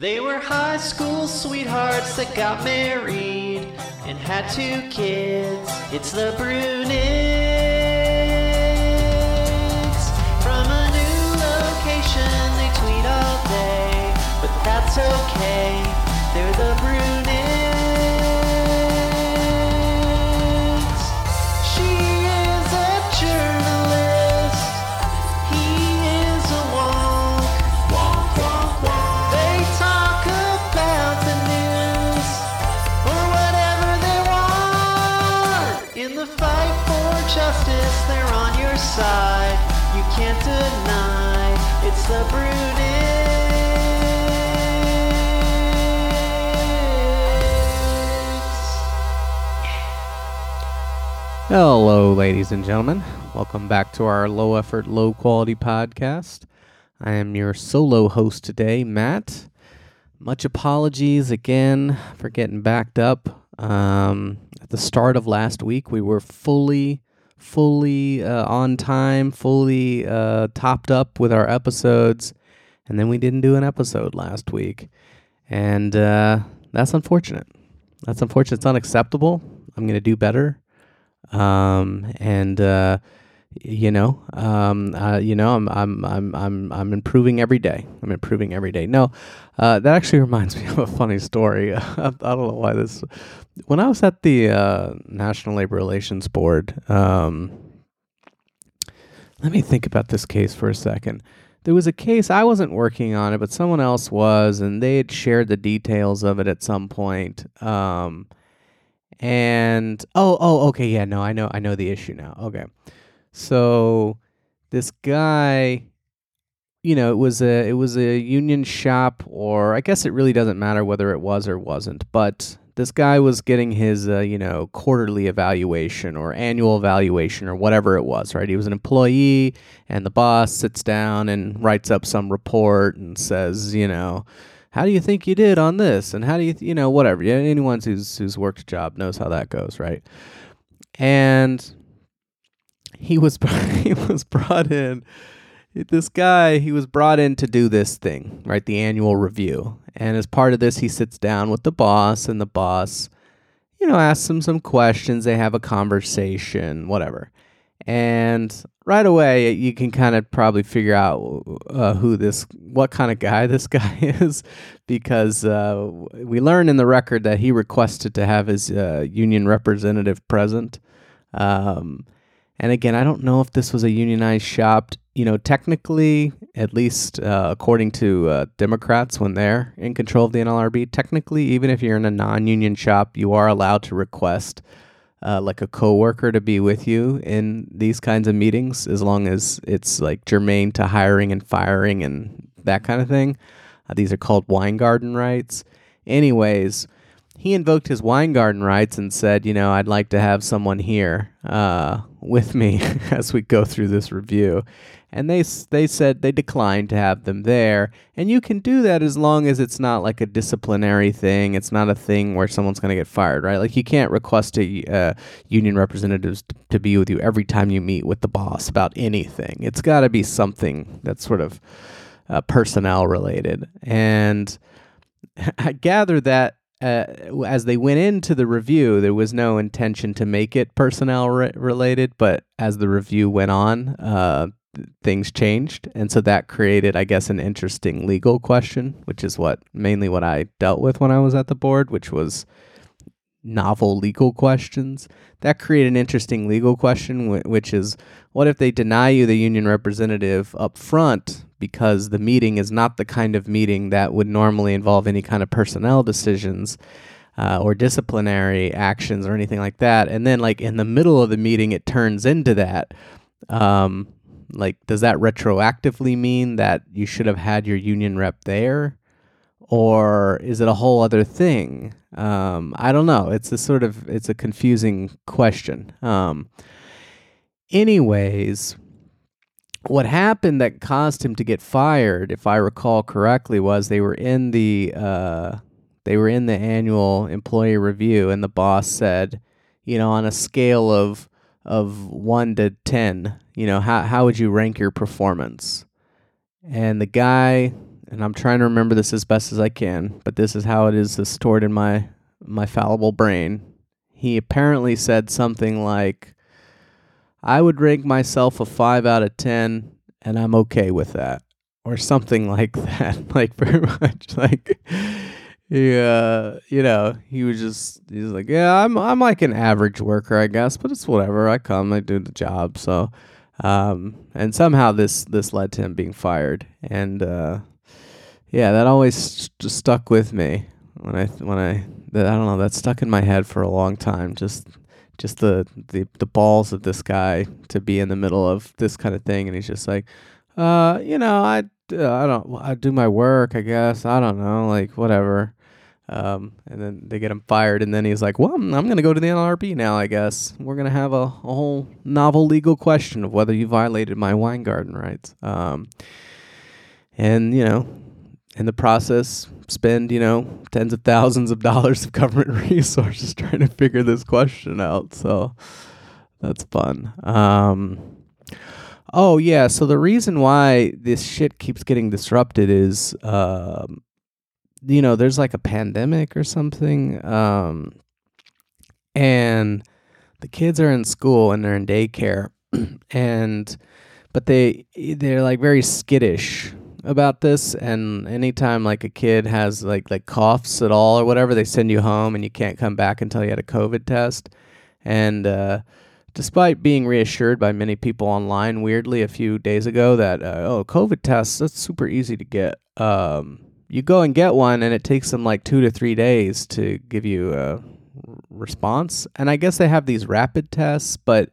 They were high school sweethearts that got married and had two kids. It's the Bruenigs from a new location. They tweet all day, but that's okay. They're the side. You can't deny it's the. Hello, ladies and gentlemen. Welcome back to our low effort, low quality podcast. I am your solo host today, Matt. Much apologies again for getting backed up. Um, at the start of last week, we were fully, fully uh, on time, fully uh, topped up with our episodes, and then we didn't do an episode last week. And uh, that's unfortunate. That's unfortunate. It's unacceptable. I'm going to do better um, and uh, you know, um, uh, you know, I'm I'm I'm I'm I'm improving every day. I'm improving every day. No, uh, that actually reminds me of a funny story. I don't know why this. When I was at the uh, National Labor Relations Board, um, let me think about this case for a second. There was a case I wasn't working on it, but someone else was, and they had shared the details of it at some point. Um, and oh oh okay yeah no i know i know the issue now okay so this guy you know it was a it was a union shop or i guess it really doesn't matter whether it was or wasn't but this guy was getting his uh, you know quarterly evaluation or annual evaluation or whatever it was right? He was an employee and the boss sits down and writes up some report and says you know how do you think you did on this? And how do you th- you know whatever. Anyone who's who's worked a job knows how that goes right? And he was he was brought in this guy he was brought in to do this thing right the annual review. And as part of this he sits down with the boss and the boss you know asks him some questions they have a conversation whatever. And right away you can kind of probably figure out uh, who this what kind of guy this guy is because uh, we learn in the record that he requested to have his uh, union representative present. Um, and again i don't know if this was a unionized shop you know technically at least uh, according to uh, democrats when they're in control of the nlrb technically even if you're in a non-union shop you are allowed to request uh, like a coworker to be with you in these kinds of meetings, as long as it's like germane to hiring and firing and that kind of thing. Uh, these are called Weingarten rights. Anyways, he invoked his Weingarten rights and said, you know, I'd like to have someone here uh, with me as we go through this review. And they they said they declined to have them there, and you can do that as long as it's not like a disciplinary thing. It's not a thing where someone's going to get fired, right? Like you can't request a uh, union representatives t- to be with you every time you meet with the boss about anything. It's got to be something that's sort of uh, personnel related, and I gather that uh, as they went into the review, there was no intention to make it personnel re- related, but as the review went on, uh, th- things changed, and so that created, I guess, an interesting legal question, which is what mainly what I dealt with when I was at the board, which was novel legal questions. That created an interesting legal question, wh- which is what if they deny you the union representative up front because the meeting is not the kind of meeting that would normally involve any kind of personnel decisions uh, or disciplinary actions or anything like that. And then, like, in the middle of the meeting, it turns into that. Um, like, does that retroactively mean that you should have had your union rep there? or is it a whole other thing? Um, I don't know. It's a sort of it's a confusing question. Um, anyways, what happened that caused him to get fired, if I recall correctly, was they were in the uh, they were in the annual employee review, and the boss said, you know, on a scale of of one to ten, you know, how how would you rank your performance? And the guy and I'm trying to remember this as best as I can, but this is how it is stored in my my fallible brain. He apparently said something like, "I would rank myself a five out of ten, and I'm okay with that," or something like that. like very much like. Yeah, you know, he was just he's like, yeah, I'm I'm like an average worker, I guess, but it's whatever. I come, I do the job, so um, and somehow this this led to him being fired, and uh, yeah, that always st- stuck with me when I when I I don't know that stuck in my head for a long time. Just just the, the the balls of this guy to be in the middle of this kind of thing, and he's just like, uh, you know, I uh, I don't I do my work, I guess. I don't know, like whatever. Um, and then they get him fired, and then he's like, "Well, I'm going to go to the NLRB now. I guess we're going to have a, a, whole novel legal question of whether you violated my Weingarten rights." Um, and you know, in the process, spend you know tens of thousands of dollars of government resources trying to figure this question out. So that's fun. Um, oh yeah, so the reason why this shit keeps getting disrupted is. Um, you know, there's like a pandemic or something, um, and the kids are in school and they're in daycare, and but they they're like very skittish about this and anytime like a kid has like like coughs at all or whatever they send you home and you can't come back until you had a covid test. And uh, despite being reassured by many people online weirdly a few days ago that uh, oh covid tests that's super easy to get. Um, you go and get one and it takes them like two to three days to give you a response. And i guess they have these rapid tests but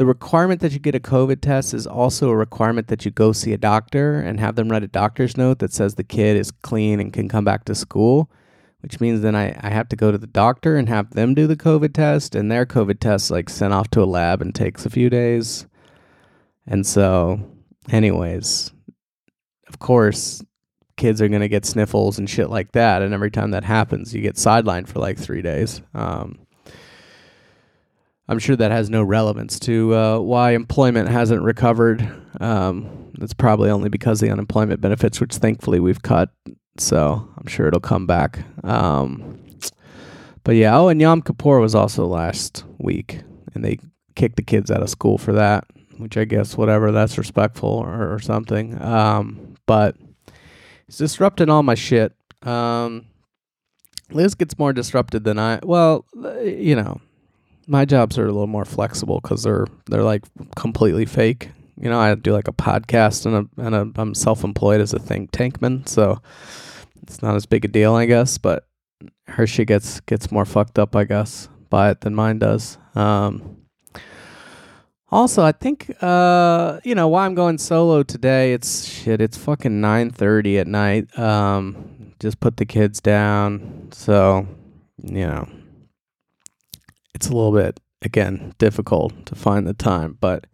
the requirement that you get a covid test is also a requirement that you go see a doctor and have them write a doctor's note that says the kid is clean and can come back to school which means then I, I have to go to the doctor and have them do the covid test and their covid test like sent off to a lab and takes a few days and so anyways of course kids are going to get sniffles and shit like that. And every time that happens, you get sidelined for like three days. Um, I'm sure that has no relevance to uh, why employment hasn't recovered. Um, it's probably only because the unemployment benefits, which thankfully we've cut. So I'm sure it'll come back. Um, but yeah, oh, and Yom Kippur was also last week, and they kicked the kids out of school for that, which I guess whatever that's respectful or, or something. Um, but it's disrupting all my shit. Um, Liz gets more disrupted than I. Well, you know, my jobs are a little more flexible because they're they're like completely fake. You know, I do like a podcast and a and a, I'm self-employed as a think tankman, so it's not as big a deal, I guess. But her shit gets gets more fucked up, I guess, by it than mine does. Um, also, I think uh, you know why I'm going solo today. It's shit. It's fucking nine thirty at night. Um, just put the kids down, so you know it's a little bit again difficult to find the time. But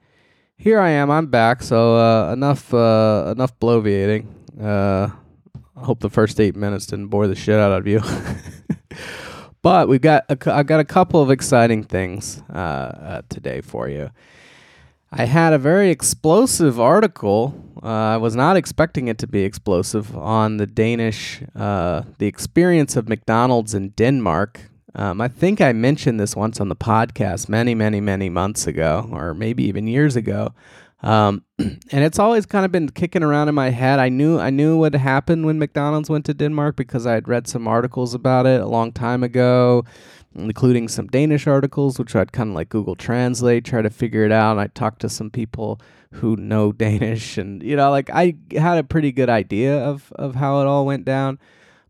here I am. I'm back. So uh, enough uh, enough bloviating. Uh, I hope the first eight minutes didn't bore the shit out of you. but we've got a, I got a couple of exciting things uh, uh, today for you. I had a very explosive article. Uh, I was not expecting it to be explosive on the Danish, the experience of McDonald's in Denmark. Um, I think I mentioned this once on the podcast many, many, many months ago, or maybe even years ago. Um, and it's always kind of been kicking around in my head. I knew I knew what happened when McDonald's went to Denmark because I had read some articles about it a long time ago including some Danish articles, which I'd kind of like Google Translate, try to figure it out. I talked to some people who know Danish, and you know, like I had a pretty good idea of of how it all went down,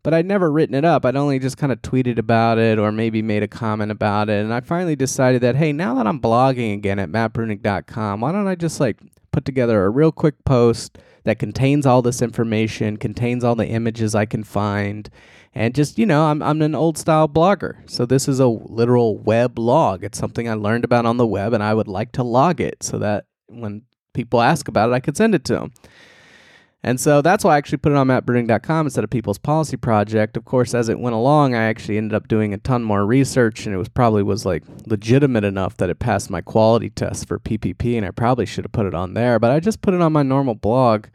but I'd never written it up. I'd only just kind of tweeted about it or maybe made a comment about it, and I finally decided that hey, now that I'm blogging again at mattbruenig.com, why don't I just like put together a real quick post that contains all this information, contains all the images I can find and just you know I'm I'm an old style blogger. So this is a literal web log. It's something I learned about on the web and I would like to log it so that when people ask about it I could send it to them. And so that's why I actually put it on mattbruenig.com instead of People's Policy Project. Of course, as it went along, I actually ended up doing a ton more research, and it was probably was like legitimate enough that it passed my quality test for PPP, and I probably should have put it on there. But I just put it on my normal blog,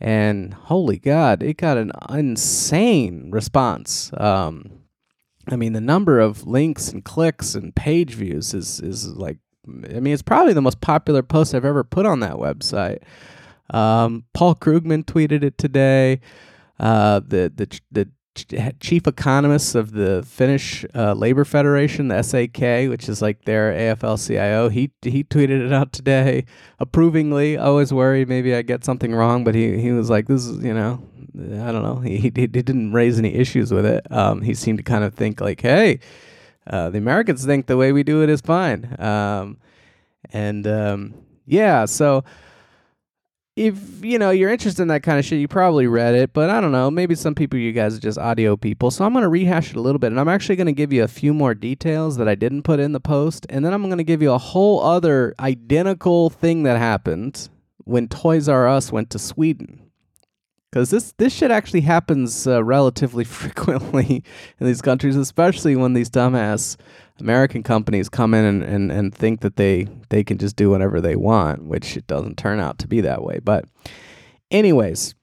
and holy God, it got an insane response. Um, I mean, the number of links and clicks and page views is is like, I mean, it's probably the most popular post I've ever put on that website. Um, Paul Krugman tweeted it today. Uh, the the the chief economist of the Finnish uh, Labor Federation, the SAK, which is like their AFL-CIO, he he tweeted it out today approvingly. I was worried maybe I get something wrong, but he he was like, "This is you know, I don't know." He he, he didn't raise any issues with it. Um, he seemed to kind of think like, "Hey." Uh, the Americans think the way we do it is fine. Um, and um, yeah, so if you know you're interested in that kind of shit, you probably read it, but I don't know. Maybe some people, you guys are just audio people. So I'm going to rehash it a little bit, and I'm actually going to give you a few more details that I didn't put in the post, and then I'm going to give you a whole other identical thing that happened when Toys R Us went to Sweden. Because this this shit actually happens uh, relatively frequently in these countries, especially when these dumbass American companies come in and, and, and think that they, they can just do whatever they want, which it doesn't turn out to be that way. But, anyways,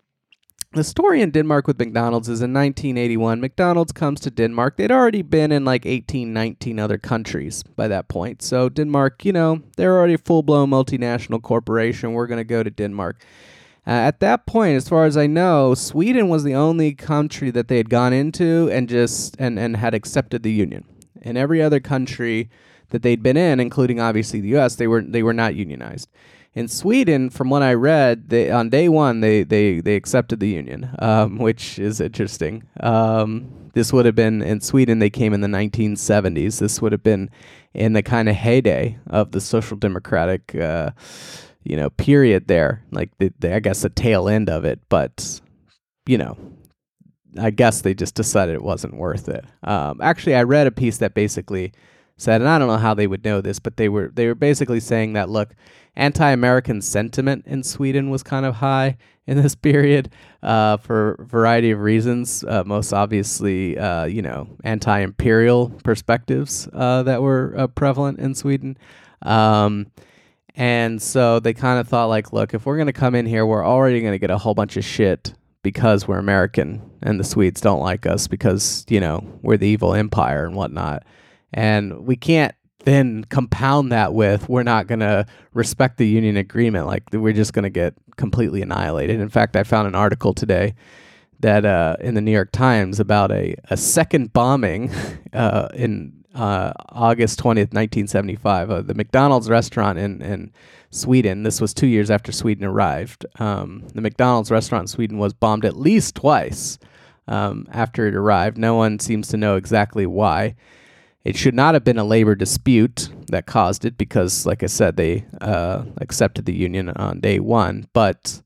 the story in Denmark with McDonald's is in 1981. McDonald's comes to Denmark. They'd already been in like 18, 19 other countries by that point. So, Denmark, you know, they're already a full blown multinational corporation. We're going to go to Denmark. Uh, at that point, as far as I know, Sweden was the only country that they had gone into and just and, and had accepted the union in every other country that they'd been in, including obviously the U.S., they were they were not unionized. In Sweden, from what I read, they, on day one they they they accepted the union, um, which is interesting. Um, this would have been in Sweden. They came in the 1970s. This would have been in the kind of heyday of the social democratic, uh, you know, period there. Like the, the, I guess the tail end of it, but you know, I guess they just decided it wasn't worth it. Um, actually, I read a piece that basically said, and I don't know how they would know this, but they were they were basically saying that look, anti-American sentiment in Sweden was kind of high in this period uh, for a variety of reasons. Uh, most obviously, uh, you know, anti-imperial perspectives uh, that were uh, prevalent in Sweden. Um, and so they kind of thought like, look, if we're going to come in here, we're already going to get a whole bunch of shit because we're American and the Swedes don't like us because, you know, we're the evil empire and whatnot. And we can't then compound that with we're not going to respect the union agreement. Like we're just going to get completely annihilated. In fact, I found an article today that uh, in the New York Times about a, a second bombing uh, in uh, August 20th, 1975. Uh, the McDonald's restaurant in, in Sweden. This was two years after Sweden arrived. Um, the McDonald's restaurant in Sweden was bombed at least twice um, after it arrived. No one seems to know exactly why. It should not have been a labor dispute that caused it because, like I said, they uh, accepted the union on day one. But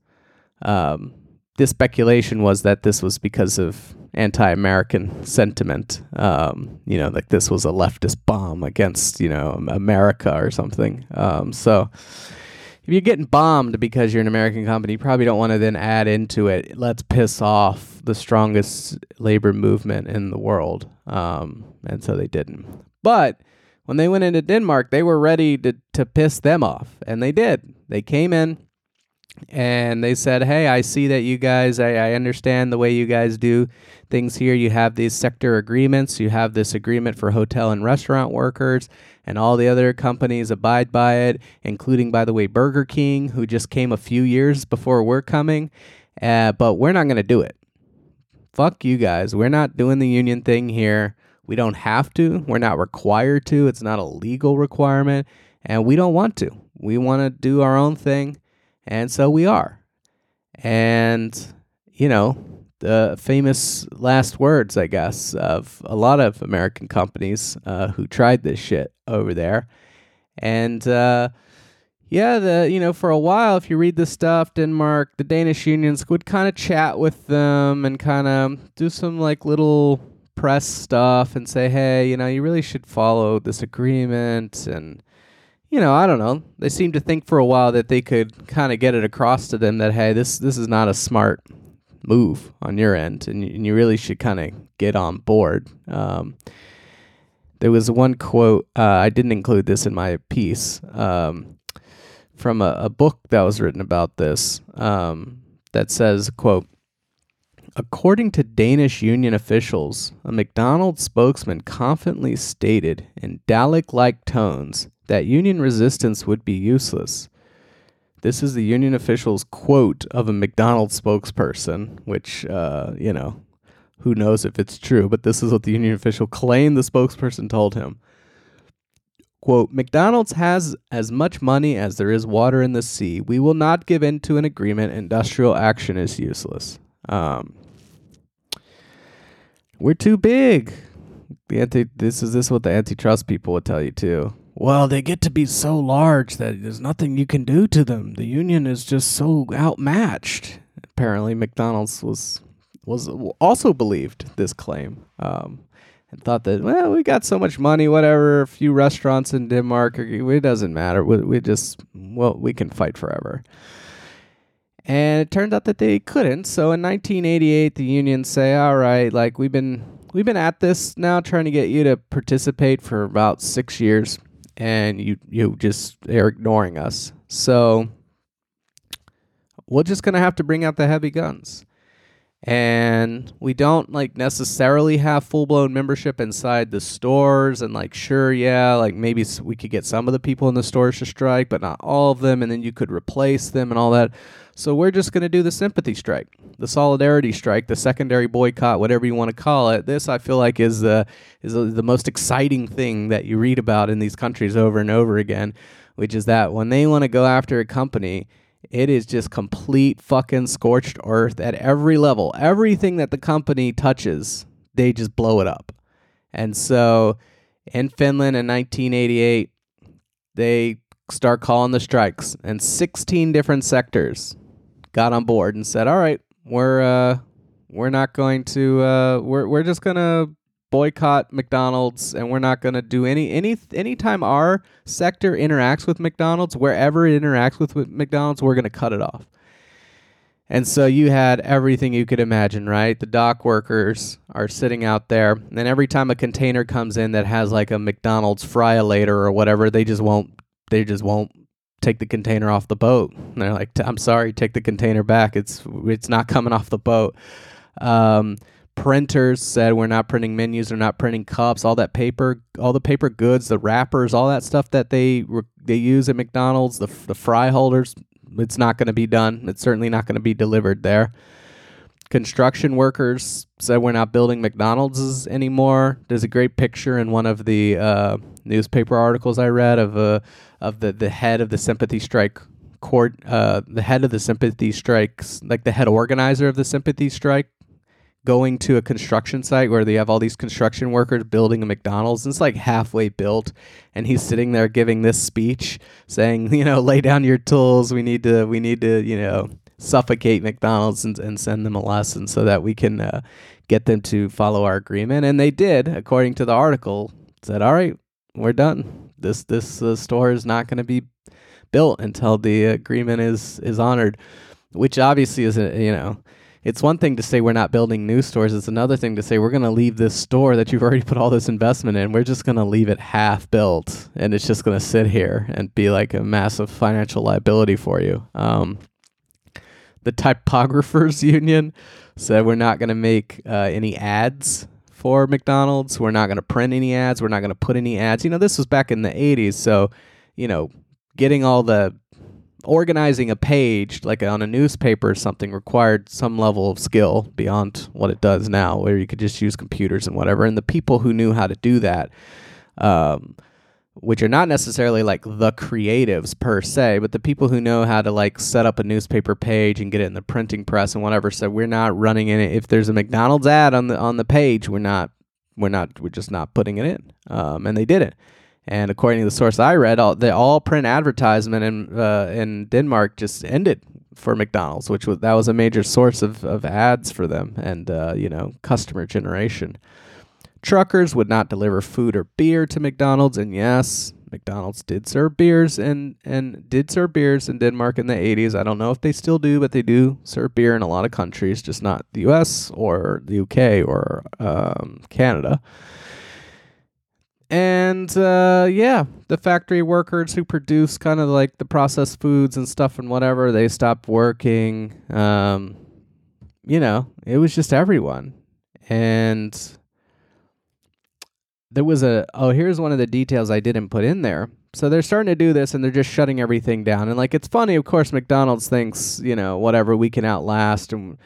um, this speculation was that this was because of anti-American sentiment. Um, you know, like this was a leftist bomb against you know America or something. Um, so if you're getting bombed because you're an American company, you probably don't want to then add into it, let's piss off the strongest labor movement in the world. Um, and so they didn't. But when they went into Denmark, they were ready to, to piss them off. And they did. They came in and they said, Hey, I see that you guys, I, I understand the way you guys do things here. You have these sector agreements, you have this agreement for hotel and restaurant workers, and all the other companies abide by it, including, by the way, Burger King, who just came a few years before we're coming. Uh, but we're not going to do it. Fuck you guys. We're not doing the union thing here. We don't have to. We're not required to. It's not a legal requirement. And we don't want to. We want to do our own thing and so we are. And, you know, the famous last words, I guess, of a lot of American companies uh, who tried this shit over there. And, uh, yeah, the you know for a while, if you read this stuff, Denmark, the Danish unions would kind of chat with them and kind of do some like little press stuff and say, hey, you know, you really should follow this agreement and you know, I don't know. They seemed to think for a while that they could kind of get it across to them that hey, this this is not a smart move on your end, and you, and you really should kind of get on board. Um, there was one quote uh, I didn't include this in my piece um, from a, a, book that was written about this. Um, that says, quote, According to Danish union officials, a McDonald's spokesman confidently stated in Dalek like tones that union resistance would be useless. This is the union official's quote of a McDonald's spokesperson, which, uh, you know, who knows if it's true, but this is what the union official claimed the spokesperson told him. Quote, McDonald's has as much money as there is water in the sea. We will not give in to an agreement. Industrial action is useless. Um, we're too big. The anti this is this is what the antitrust people would tell you too. Well, they get to be so large that there's nothing you can do to them. The union is just so outmatched. Apparently, McDonald's was was also believed this claim um, and thought that well, we got so much money, whatever. A few restaurants in Denmark, it doesn't matter. We, we just well, we can fight forever. And it turned out that they couldn't. So in 1988, the union say, "All right, like we've been we've been at this now, trying to get you to participate for about six years, and you you just are ignoring us. So we're just gonna have to bring out the heavy guns." And we don't like necessarily have full blown membership inside the stores and like sure yeah like maybe we could get some of the people in the stores to strike but not all of them and then you could replace them and all that. So we're just going to do the sympathy strike the solidarity strike the secondary boycott whatever you want to call it. This i feel like is the is the most exciting thing that you read about in these countries over and over again which is that when they want to go after a company it is just complete fucking scorched earth at every level. Everything that the company touches, they just blow it up. And so in Finland in 1988, they start calling the strikes, and 16 different sectors got on board and said, "All right, we're uh, we're not going to uh, we're we're just gonna boycott McDonald's and we're not going to do any any anytime our sector interacts with McDonald's, wherever it interacts with, McDonald's, we're going to cut it off. And so you had everything you could imagine, right? The dock workers are sitting out there, and every time a container comes in that has like a McDonald's fryolator or whatever, they just won't they just won't take the container off the boat. And they're like, "I'm sorry, take the container back. It's it's not coming off the boat." Um, printers said we're not printing menus, they're not printing cups, all that paper, all the paper goods, the wrappers, all that stuff that they they use at McDonald's, the the fry holders, it's not going to be done. It's certainly not going to be delivered there. Construction workers said we're not building McDonald's anymore. There's a great picture in one of the uh, newspaper articles I read of uh, of the, the head of the sympathy strike court, uh, the head of the sympathy strikes, like the head organizer of the sympathy strike going to a construction site where they have all these construction workers building a McDonald's and it's like halfway built and he's sitting there giving this speech saying, you know, lay down your tools. We need to we need to, you know, suffocate McDonald's and, and send them a lesson so that we can uh, get them to follow our agreement. And they did, according to the article, said, "All right, we're done. This this uh, store is not going to be built until the agreement is is honored." Which obviously is a, you know it's one thing to say we're not building new stores. It's another thing to say we're going to leave this store that you've already put all this investment in. We're just going to leave it half built, and it's just going to sit here and be like a massive financial liability for you. Um, the typographers union said we're not going to make uh, any ads for McDonald's. We're not going to print any ads. We're not going to put any ads. You know, this was back in the 80s, so you know, getting all the organizing a page like on a newspaper or something required some level of skill beyond what it does now where you could just use computers and whatever. And the people who knew how to do that um, which are not necessarily like the creatives per se but the people who know how to like set up a newspaper page and get it in the printing press and whatever so we're not running in it. If there's a mcdonald's ad on the on the page we're not we're not we're just not putting it in. Um, and they did it and according to the source I read, all, the all print advertisement in uh, in Denmark just ended for McDonald's, which was that was a major source of, of ads for them and uh, you know customer generation. Truckers would not deliver food or beer to McDonald's, and yes, McDonald's did serve beers and and did serve beers in Denmark in the 80s. I don't know if they still do, but they do serve beer in a lot of countries, just not the U.S. or the U.K. or um, Canada. And uh, yeah, the factory workers who produce kind of like the processed foods and stuff and whatever, they stopped working. Um, you know, it was just everyone. And there was a oh, here's one of the details I didn't put in there. So they're starting to do this and they're just shutting everything down. And like it's funny, of course, McDonald's thinks, you know, whatever we can outlast and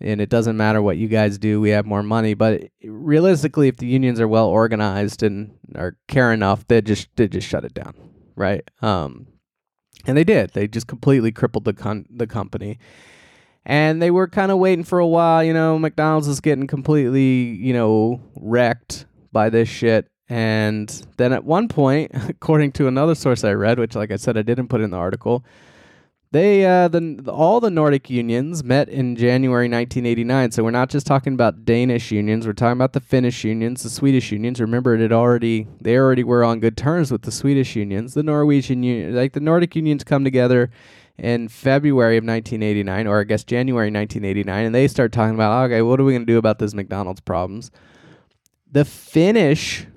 and it doesn't matter what you guys do, we have more money. But realistically, if the unions are well organized and are care enough, they just they just shut it down, right? Um, and they did. They just completely crippled the con- the company. And they were kind of waiting for a while, you know. McDonald's is getting completely, you know, wrecked by this shit. And then at one point, according to another source I read, which, like I said, I didn't put in the article, they uh, the all the Nordic unions met in January 1989. So we're not just talking about Danish unions. We're talking about the Finnish unions, the Swedish unions. Remember, it had already they already were on good terms with the Swedish unions. The Norwegian union, like the Nordic unions, come together in February of 1989, or I guess January 1989, and they start talking about okay, what are we going to do about this McDonald's problems? The Finnish,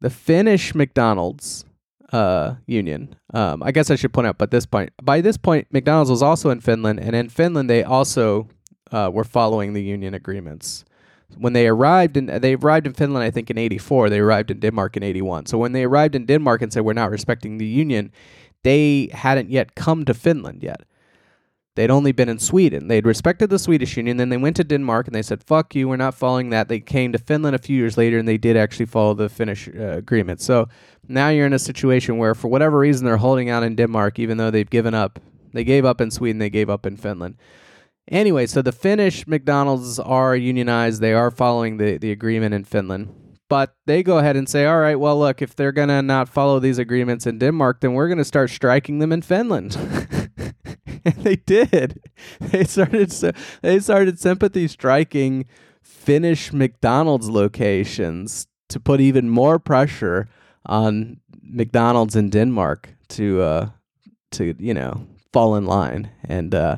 the Finnish McDonald's uh, union. Um, I guess I should point out, but this point, by this point, McDonald's was also in Finland, and in Finland they also uh, were following the union agreements. When they arrived in, they arrived in Finland, I think in '84. They arrived in Denmark in '81. So when they arrived in Denmark and said we're not respecting the union, they hadn't yet come to Finland yet. They'd only been in Sweden. They'd respected the Swedish union. Then they went to Denmark and they said, fuck you, we're not following that. They came to Finland a few years later and they did actually follow the Finnish uh, agreement. So now you're in a situation where, for whatever reason, they're holding out in Denmark, even though they've given up. They gave up in Sweden, they gave up in Finland. Anyway, so the Finnish McDonald's are unionized. They are following the, the agreement in Finland. But they go ahead and say, all right, well, look, if they're going to not follow these agreements in Denmark, then we're going to start striking them in Finland. and they did. They started they started sympathy striking Finnish McDonald's locations to put even more pressure on McDonald's in Denmark to uh to you know fall in line and uh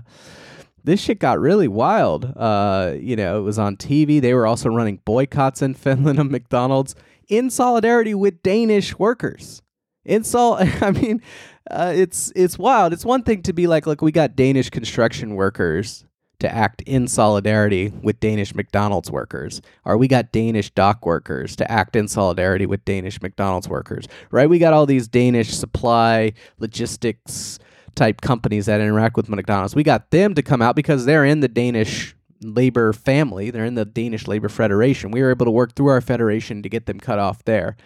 this shit got really wild. Uh, you know, it was on TV. They were also running boycotts in Finland of McDonald's in solidarity with Danish workers. In sol, I mean, uh, it's it's wild. It's one thing to be like, look, we got Danish construction workers to act in solidarity with Danish McDonald's workers, or we got Danish dock workers to act in solidarity with Danish McDonald's workers, right? We got all these Danish supply logistics type companies that interact with McDonald's. We got them to come out because they're in the Danish labor family. They're in the Danish Labor Federation. We were able to work through our federation to get them cut off there.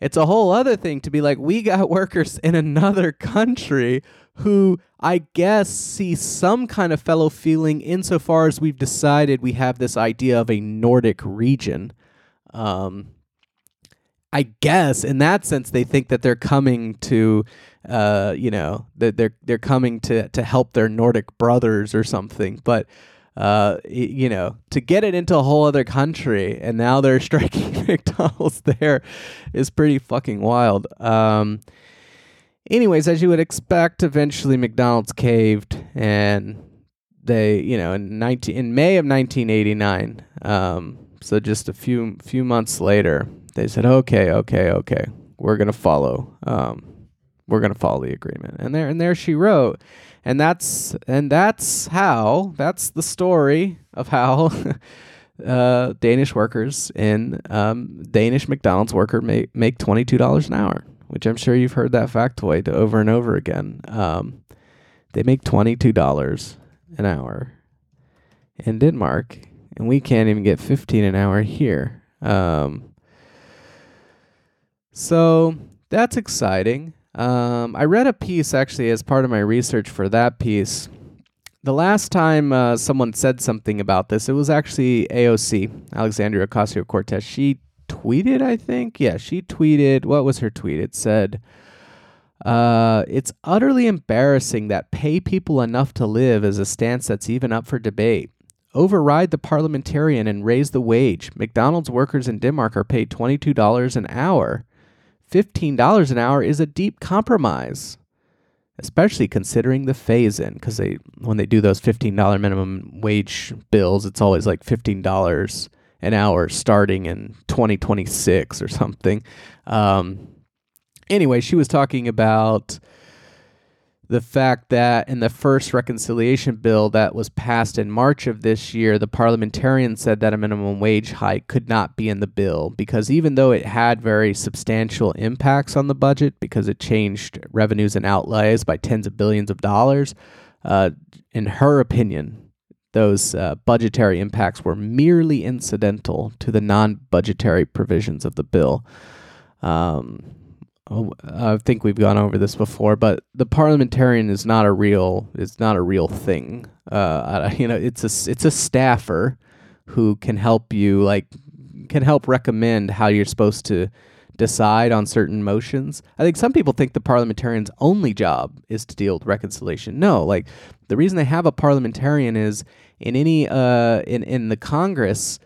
It's a whole other thing to be like, we got workers in another country who I guess see some kind of fellow feeling insofar as we've decided we have this idea of a Nordic region. Um, I guess in that sense they think that they're coming to, uh, you know, that they're they're coming to to help their Nordic brothers or something. But uh, you know, to get it into a whole other country and now they're striking McDonald's there is pretty fucking wild. Um, anyways, as you would expect, eventually McDonald's caved and they, you know, in 19 in May of 1989, um, so just a few few months later, they said, "Okay, okay, okay, we're gonna follow, um, we're gonna follow the agreement." And there and there she wrote, and that's and that's how that's the story of how uh, Danish workers in um, Danish McDonald's worker make make twenty two dollars an hour, which I'm sure you've heard that factoid over and over again. Um, they make twenty two dollars an hour in Denmark, and we can't even get fifteen an hour here. Um, so that's exciting. Um, I read a piece actually as part of my research for that piece. The last time uh, someone said something about this, it was actually AOC, Alexandria Ocasio Cortez. She tweeted, I think. Yeah, she tweeted. What was her tweet? It said, uh, It's utterly embarrassing that pay people enough to live is a stance that's even up for debate. Override the parliamentarian and raise the wage. McDonald's workers in Denmark are paid $22 an hour. $15 an hour is a deep compromise, especially considering the phase in because they when they do those $15 minimum wage bills, it's always like $15 an hour starting in 2026 or something. Um, anyway, she was talking about the fact that in the first reconciliation bill that was passed in March of this year, the parliamentarian said that a minimum wage hike could not be in the bill because even though it had very substantial impacts on the budget because it changed revenues and outlays by tens of billions of dollars, uh, in her opinion, those uh, budgetary impacts were merely incidental to the non budgetary provisions of the bill. Um, oh, I think we've gone over this before, but the parliamentarian is not a real is not a real thing. Uh, you know, it's a it's a staffer who can help you like can help recommend how you're supposed to decide on certain motions. I think some people think the parliamentarian's only job is to deal with reconciliation. No, like the reason they have a parliamentarian is in any uh in in the Congress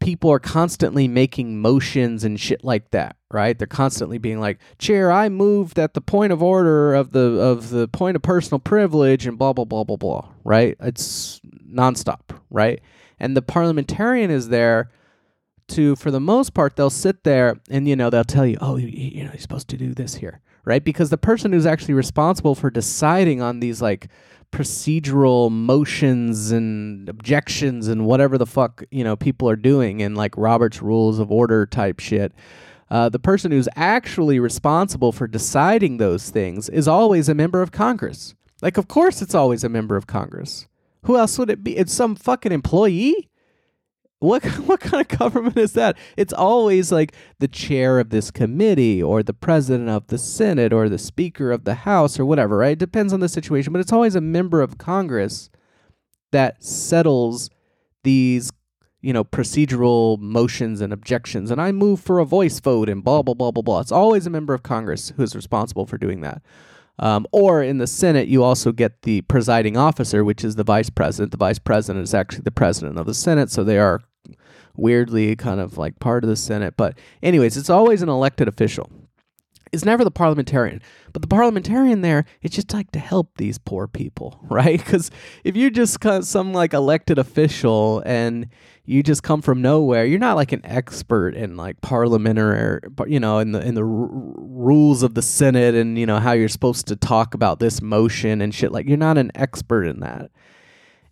people are constantly making motions and shit like that, right? They're constantly being like, "Chair, I move that the point of order of the of the point of personal privilege and blah blah blah blah blah." Right? It's nonstop, right? And the parliamentarian is there to, for the most part, they'll sit there and you know they'll tell you, "Oh, you, you know, you're supposed to do this here," right? Because the person who's actually responsible for deciding on these like procedural motions and objections and whatever the fuck you know people are doing and like Robert's Rules of Order type shit. Uh, the person who's actually responsible for deciding those things is always a member of Congress. Like, of course, it's always a member of Congress. Who else would it be? It's some fucking employee. What what kind of government is that? It's always like the chair of this committee or the president of the Senate or the speaker of the House or whatever, right? It depends on the situation, but it's always a member of Congress that settles these, you know, procedural motions and objections. And I move for a voice vote and blah blah blah blah blah. It's always a member of Congress who is responsible for doing that. Um, or in the Senate, you also get the presiding officer, which is the vice president. The vice president is actually the president of the Senate, so they are weirdly kind of like part of the Senate. But, anyways, it's always an elected official. It's never the parliamentarian, but the parliamentarian there, it's just like to help these poor people, right? Because if you're just some like elected official and you just come from nowhere. You're not like an expert in like parliamentary, you know, in the in the r- rules of the Senate and you know how you're supposed to talk about this motion and shit. Like you're not an expert in that.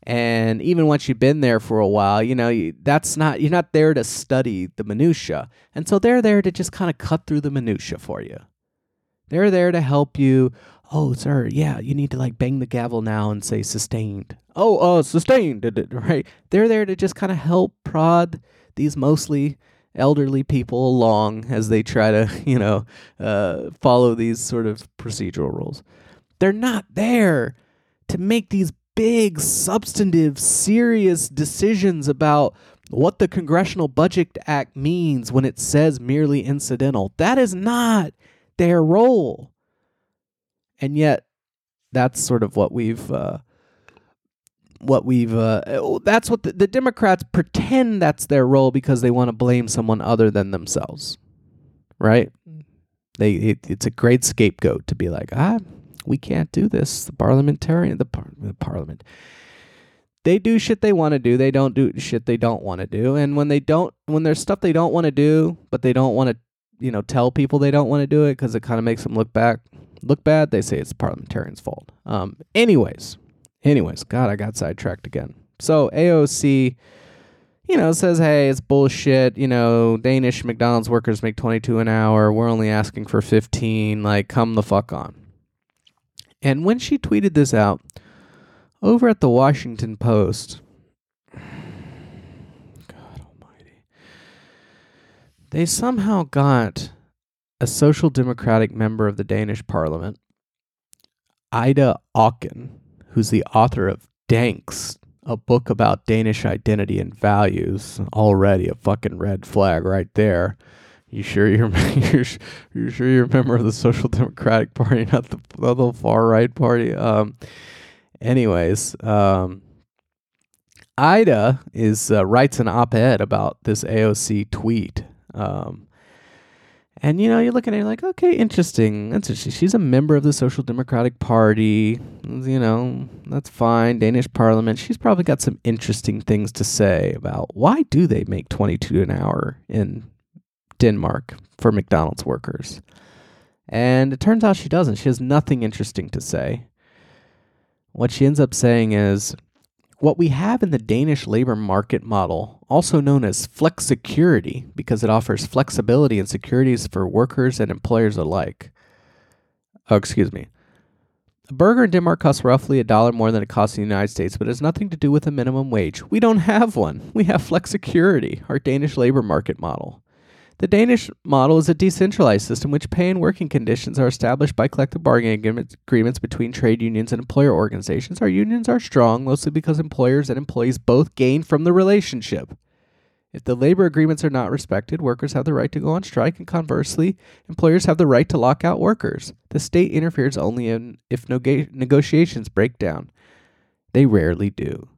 And even once you've been there for a while, you know, you, that's not you're not there to study the minutia. And so they're there to just kind of cut through the minutia for you. They're there to help you oh, sir, yeah, you need to like bang the gavel now and say sustained. Oh, uh, sustained, right? They're there to just kind of help prod these mostly elderly people along as they try to, you know, uh, follow these sort of procedural rules. They're not there to make these big, substantive, serious decisions about what the Congressional Budget Act means when it says merely incidental. That is not their role. And yet that's sort of what we've uh, what we've uh, oh, that's what the, the Democrats pretend that's their role because they want to blame someone other than themselves, right? They it, it's a great scapegoat to be like ah we can't do this. The parliamentarian the, par- the parliament. They do shit they want to do. They don't do shit they don't want to do. And when they don't when there's stuff they don't want to do but they don't want to you know tell people they don't want to do it because it kind of makes them look back look bad, they say it's the parliamentarian's fault. Um, anyways, anyways, God, I got sidetracked again. So AOC, you know, says, hey, it's bullshit. You know, Danish McDonald's workers make 22 an hour. We're only asking for 15. Like, come the fuck on. And when she tweeted this out, over at the Washington Post, God almighty, they somehow got a social democratic member of the Danish parliament, Ida Auken, who's the author of Danks, a book about Danish identity and values, already a fucking red flag right there. You sure you're you're, you sure you're a member of the Social Democratic Party, not the, the far right party? Um, anyways, um, Ida is uh, writes an op-ed about this AOC tweet. Um, And you know, you're looking at it like, okay, interesting. Interesting. She's a member of the Social Democratic Party. You know, that's fine. Danish Parliament. She's probably got some interesting things to say about why do they make 22 an hour in Denmark for McDonald's workers. And it turns out she doesn't. She has nothing interesting to say. What she ends up saying is, what we have in the Danish labor market model, also known as flexicurity, because it offers flexibility and securities for workers and employers alike. Oh, excuse me. A burger in Denmark costs roughly a dollar more than it costs in the United States, but it has nothing to do with a minimum wage. We don't have one. We have flexicurity, our Danish labor market model. The Danish model is a decentralized system which pay and working conditions are established by collective bargaining agreements between trade unions and employer organizations. Our unions are strong mostly because employers and employees both gain from the relationship. If the labor agreements are not respected, workers have the right to go on strike, and conversely, employers have the right to lock out workers. The state interferes only in, if nega- negotiations break down. They rarely do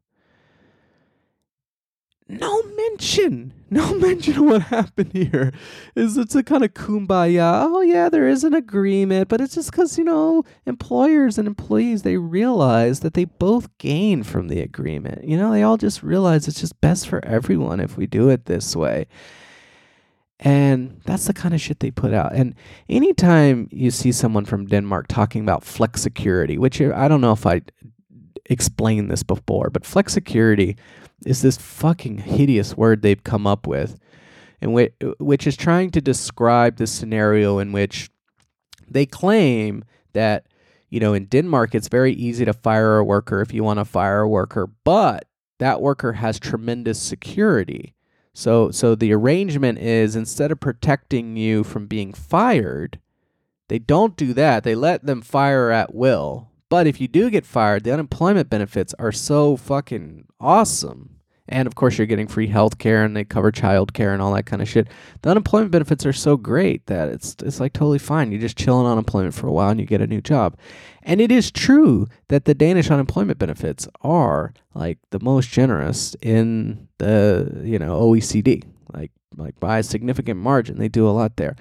no mention, no mention of what happened here. Is it's a kind of kumbaya. Oh yeah, there is an agreement, but it's just because you know employers and employees they realize that they both gain from the agreement. You know, they all just realize it's just best for everyone if we do it this way. And that's the kind of shit they put out. And anytime you see someone from Denmark talking about flexicurity, which I don't know if I explained this before, but flexicurity is this fucking hideous word they've come up with, and which, which is trying to describe the scenario in which they claim that you know in Denmark it's very easy to fire a worker if you want to fire a worker, but that worker has tremendous security. So so the arrangement is instead of protecting you from being fired, they don't do that. They let them fire at will. But if you do get fired, the unemployment benefits are so fucking awesome. And of course, you're getting free health care and they cover child care and all that kind of shit. The unemployment benefits are so great that it's, it's like totally fine. You just chill on unemployment for a while and you get a new job. And it is true that the Danish unemployment benefits are like the most generous in the, you know, OECD. Like like by a significant margin. They do a lot there.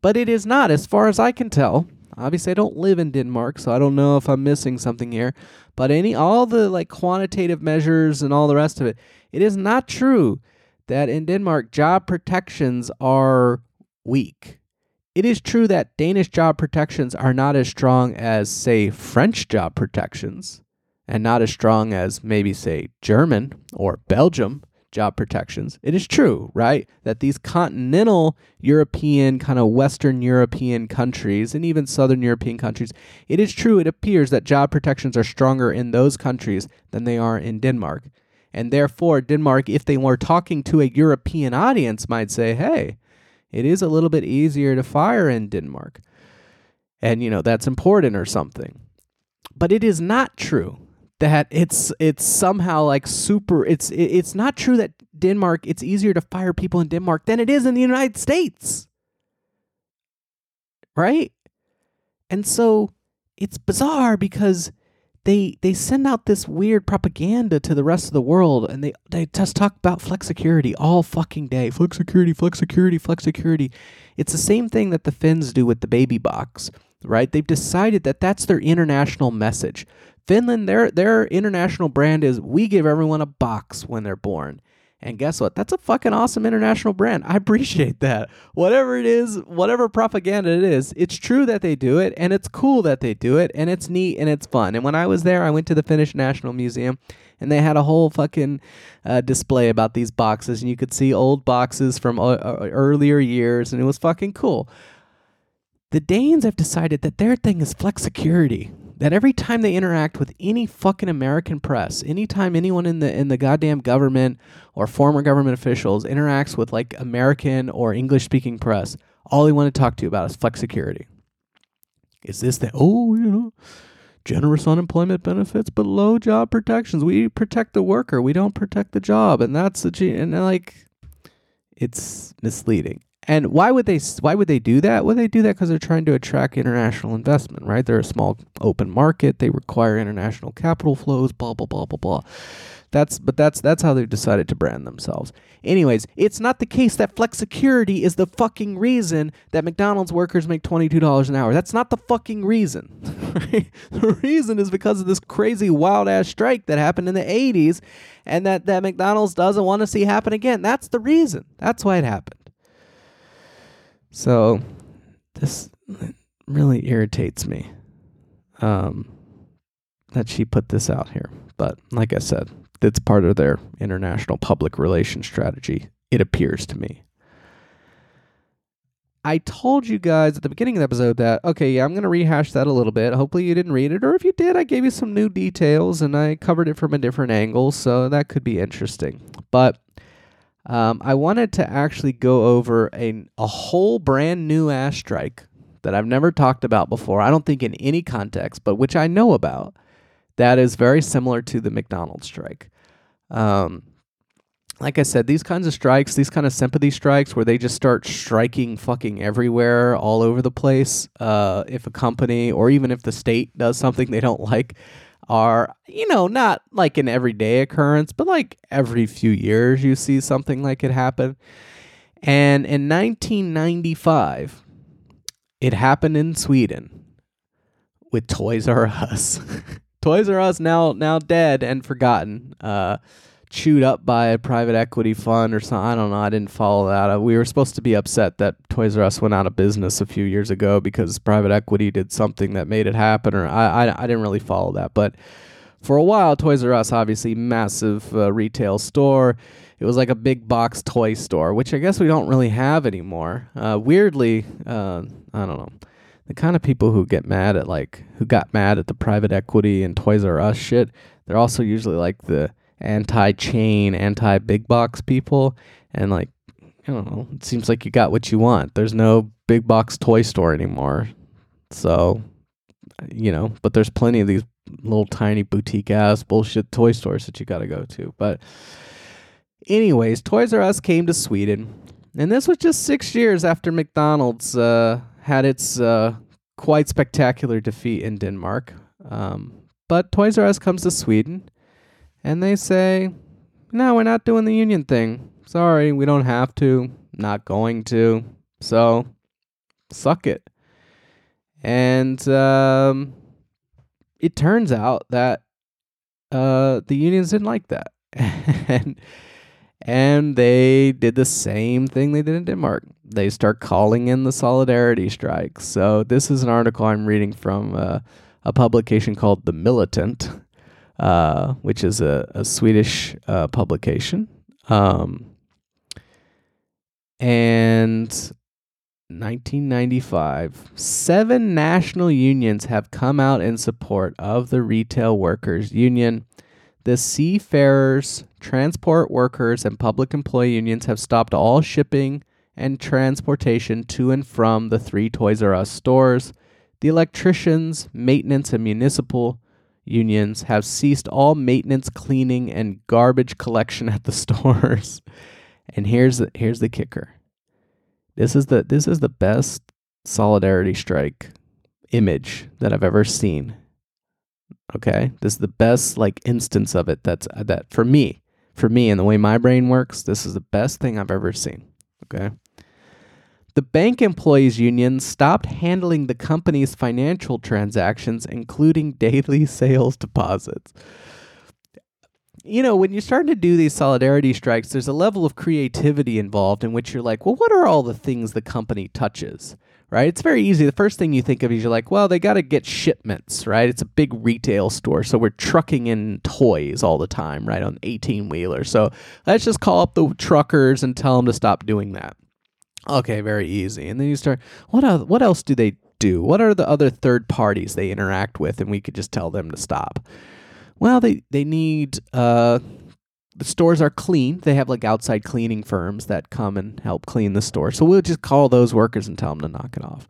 But it is not, as far as I can tell, Obviously, I don't live in Denmark, so I don't know if I'm missing something here. But any all the like quantitative measures and all the rest of it, it is not true that in Denmark job protections are weak. It is true that Danish job protections are not as strong as say French job protections and not as strong as maybe say German or Belgium job protections. It is true, right, that these continental European, kind of Western European countries, and even Southern European countries, it is true, it appears that job protections are stronger in those countries than they are in Denmark. And therefore, Denmark, if they were talking to a European audience, might say, hey, it is a little bit easier to fire in Denmark. And, you know, that's important or something. But it is not true that it's it's somehow like super it's it's not true that Denmark it's easier to fire people in Denmark than it is in the United States. Right? And so it's bizarre because they they send out this weird propaganda to the rest of the world and they they just talk about flexicurity all fucking day. flexicurity flex security flexicurity It's the same thing that the Finns do with the baby box, right? They've decided that that's their international message. Finland, their their international brand is we give everyone a box when they're born. And guess what? That's a fucking awesome international brand. I appreciate that. Whatever it is, whatever propaganda it is, it's true that they do it and it's cool that they do it and it's neat and it's fun. And when I was there, I went to the Finnish National Museum and they had a whole fucking uh, display about these boxes and you could see old boxes from earlier years and it was fucking cool. The Danes have decided that their thing is flexicurity that every time they interact with any fucking American press, anytime anyone in the in the goddamn government or former government officials interacts with like American or English speaking press, all they want to talk to you about is flexicurity. Is this the oh, you know, generous unemployment benefits but low job protections. We protect the worker, we don't protect the job, and that's the and like it's misleading. And why would they why would they do that? Well, they do that because they're trying to attract international investment, right? They're a small open market. They require international capital flows. Blah blah blah blah blah. That's but that's that's how they've decided to brand themselves. Anyways, it's not the case that flexicurity is the fucking reason that McDonald's workers make twenty two dollars an hour. That's not the fucking reason. right? The reason is because of this crazy wild ass strike that happened in the eighties, and that that McDonald's doesn't want to see happen again. That's the reason. That's why it happened. So, this really irritates me. Um, that she put this out here, but like I said, that's part of their international public relations strategy. It appears to me. I told you guys at the beginning of the episode that, okay, yeah, I'm going to rehash that a little bit. Hopefully, you didn't read it. Or if you did, I gave you some new details and I covered it from a different angle. So that could be interesting. But um, I wanted to actually go over a, a whole brand new ass strike that I've never talked about before. I don't think in any context, but which I know about that is very similar to the McDonald's strike. Um, like I said, these kinds of strikes, these kind of sympathy strikes where they just start striking fucking everywhere, all over the place, uh, if a company or even if the state does something they don't like, are, you know, not like an everyday occurrence, but like every few years you see something like it happen. And in 1995, it happened in Sweden with Toys R Us. Toys R Us now now dead and forgotten. Uh, chewed up by a private equity fund or something. I don't know. I didn't follow that. Uh, we were supposed to be upset that Toys R Us went out of business a few years ago because private equity did something that made it happen. Or I I, I didn't really follow that, but for a while, Toys R Us obviously massive uh, retail store. It was like a big box toy store, which I guess we don't really have anymore. Uh, weirdly, uh, I don't know. The kind of people who get mad at like who got mad at the private equity and Toys R Us shit, they're also usually like the anti-chain, anti-big box people, and like I don't know. It seems like you got what you want. There's no big box toy store anymore, so you know. But there's plenty of these little tiny boutique ass bullshit toy stores that you got to go to. But anyways, Toys R Us came to Sweden, and this was just six years after McDonald's uh, had its uh, quite spectacular defeat in Denmark. Um, but Toys R Us comes to Sweden, and they say, "No, we're not doing the union thing. Sorry, we don't have to. Not going to. So, suck it." And um, it turns out that uh, the unions didn't like that, and and they did the same thing they did in Denmark. They start calling in the solidarity strikes. So this is an article I'm reading from uh, a publication called The Militant, uh, which is a, a Swedish uh, publication. Um, and 1995, seven national unions have come out in support of the Retail Workers Union. The seafarers, transport workers, and public employee unions have stopped all shipping and transportation to and from the three Toys R Us stores. The electricians, maintenance, and municipal unions have ceased all maintenance, cleaning, and garbage collection at the stores. And here's the, here's the kicker. This is the this is the best solidarity strike image that I've ever seen. Okay? This is the best like instance of it that's that for me, for me and the way my brain works, this is the best thing I've ever seen. Okay? The bank employees union stopped handling the company's financial transactions including daily sales deposits you know, when you're starting to do these solidarity strikes, there's a level of creativity involved in which you're like, well, what are all the things the company touches? Right? It's very easy. The first thing you think of is you're like, well, they got to get shipments, right? It's a big retail store, so we're trucking in toys all the time, right, on 18 wheelers. So let's just call up the truckers and tell them to stop doing that. Okay, very easy. And then you start, what else, what else do they do? What are the other third parties they interact with? And we could just tell them to stop well they they need uh the stores are clean they have like outside cleaning firms that come and help clean the store so we'll just call those workers and tell them to knock it off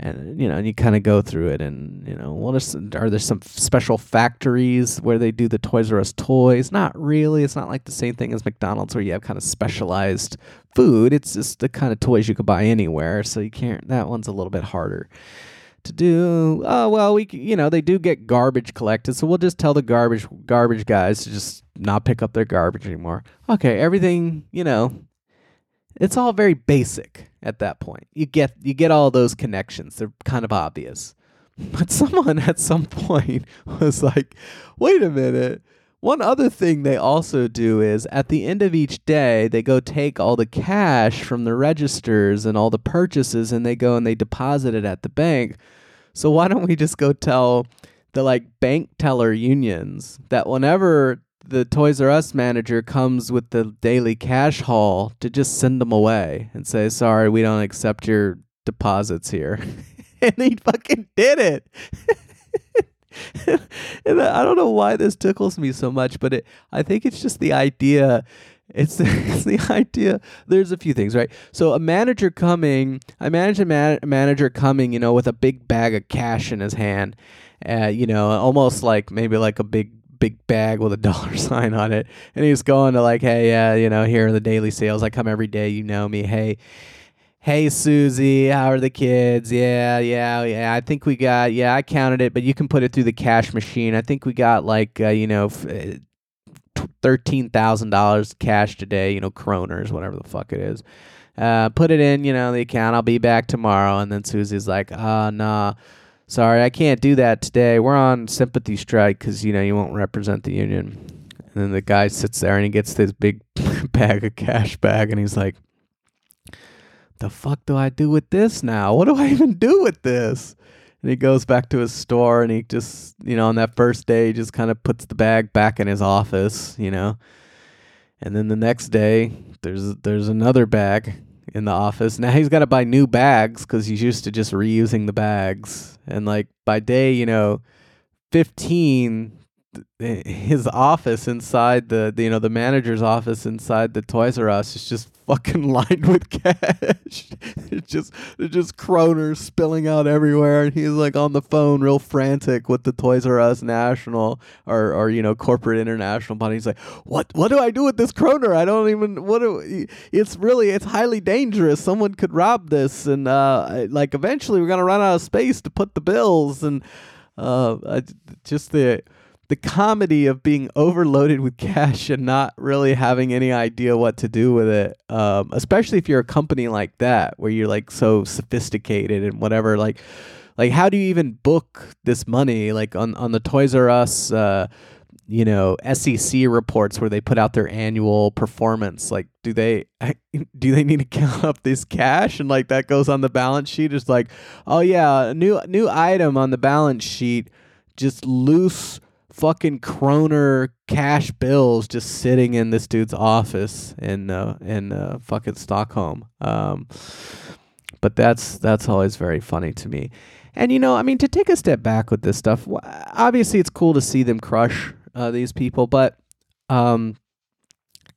and you know, and you kind of go through it, and you know, what is are there some special factories where they do the Toys R Us toys? Not really. It's not like the same thing as McDonald's where you have kind of specialized food. It's just the kind of toys you could buy anywhere, so you can't. That one's a little bit harder to do. Oh well, we you know they do get garbage collected, so we'll just tell the garbage garbage guys to just not pick up their garbage anymore. Okay, everything you know, it's all very basic at that point. You get you get all those connections. They're kind of obvious. But someone at some point was like, "Wait a minute." One other thing they also do is at the end of each day, they go take all the cash from the registers and all the purchases and they go and they deposit it at the bank. So why don't we just go tell the like bank teller unions that whenever the Toys R Us manager comes with the daily cash haul to just send them away and say, "Sorry, we don't accept your deposits here." and he fucking did it. and I don't know why this tickles me so much, but it I think it's just the idea. It's, it's the idea. There's a few things, right? So a manager coming, I imagine a man, manager coming, you know, with a big bag of cash in his hand, uh, you know, almost like maybe like a big big bag with a dollar sign on it, and he's going to like, hey, yeah, you know, here are the daily sales. I come every day. You know me. Hey, Hey Susie, how are the kids? Yeah, yeah, yeah. I think we got. Yeah, I counted it, but you can put it through the cash machine. I think we got like uh, you know, f- uh, thirteen thousand dollars cash today. You know, kroners, whatever the fuck it is. Uh, put it in, you know, the account. I'll be back tomorrow. And then Susie's like, uh, nah, sorry, I can't do that today. We're on sympathy strike because you know you won't represent the union. And then the guy sits there and he gets this big bag of cash bag, and he's like the fuck do I do with this now? What do I even do with this? And he goes back to his store and he just, you know, on that first day, he just kind of puts the bag back in his office, you know. And then the next day, there's there's another bag in the office. Now he's got to buy new bags because he's used to just reusing the bags. And like by day, you know, 15 eh, his office inside the, the you know the manager's office inside the Toys R Us is just fucking lined with cash. it's just it's just kroners spilling out everywhere, and he's like on the phone, real frantic with the Toys R Us national or or you know corporate international body. He's like, what what do I do with this kroner? I don't even what do it's really it's highly dangerous. Someone could rob this, and uh, like eventually we're gonna run out of space to put the bills and. Uh, just the the comedy of being overloaded with cash and not really having any idea what to do with it. Um, especially if you're a company like that where you're like so sophisticated and whatever. Like, like how do you even book this money? Like on on the Toys R Us. Uh, you know SEC reports where they put out their annual performance like do they do they need to count up this cash and like that goes on the balance sheet it's like oh yeah new new item on the balance sheet just loose fucking kroner cash bills just sitting in this dude's office in uh, in uh, fucking Stockholm um but that's that's always very funny to me and you know, I mean, to take a step back with this stuff, obviously it's cool to see them crush uh, these people, but um,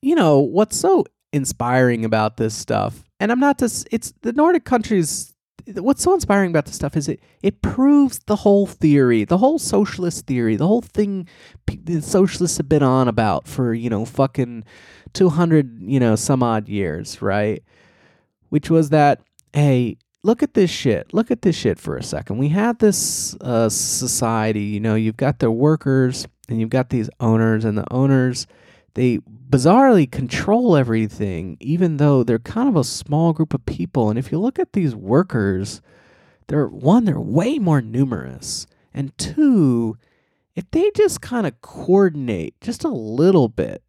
you know, what's so inspiring about this stuff, and I'm not just it's the Nordic countries. What's so inspiring about this stuff is it it proves the whole theory, the whole socialist theory, the whole thing the socialists have been on about for you know fucking two hundred you know some odd years, right? Which was that hey, look at this shit. Look at this shit for a second. We have this uh, society, you know, you've got the workers and you've got these owners, and the owners, they bizarrely control everything, even though they're kind of a small group of people. And if you look at these workers, they're one, they're way more numerous, and two, if they just kind of coordinate just a little bit,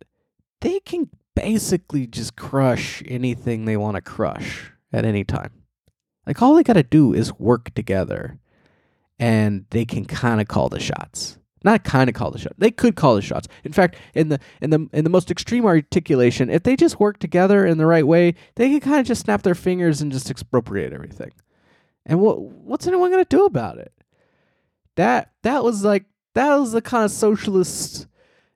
they can basically just crush anything they want to crush at any time. Like all they got to do is work together and they can kind of call the shots. Not kind of call the shots. They could call the shots. In fact, in the in the in the most extreme articulation, if they just work together in the right way, they can kind of just snap their fingers and just expropriate everything. And what what's anyone going to do about it? That that was like that was the kind of socialist,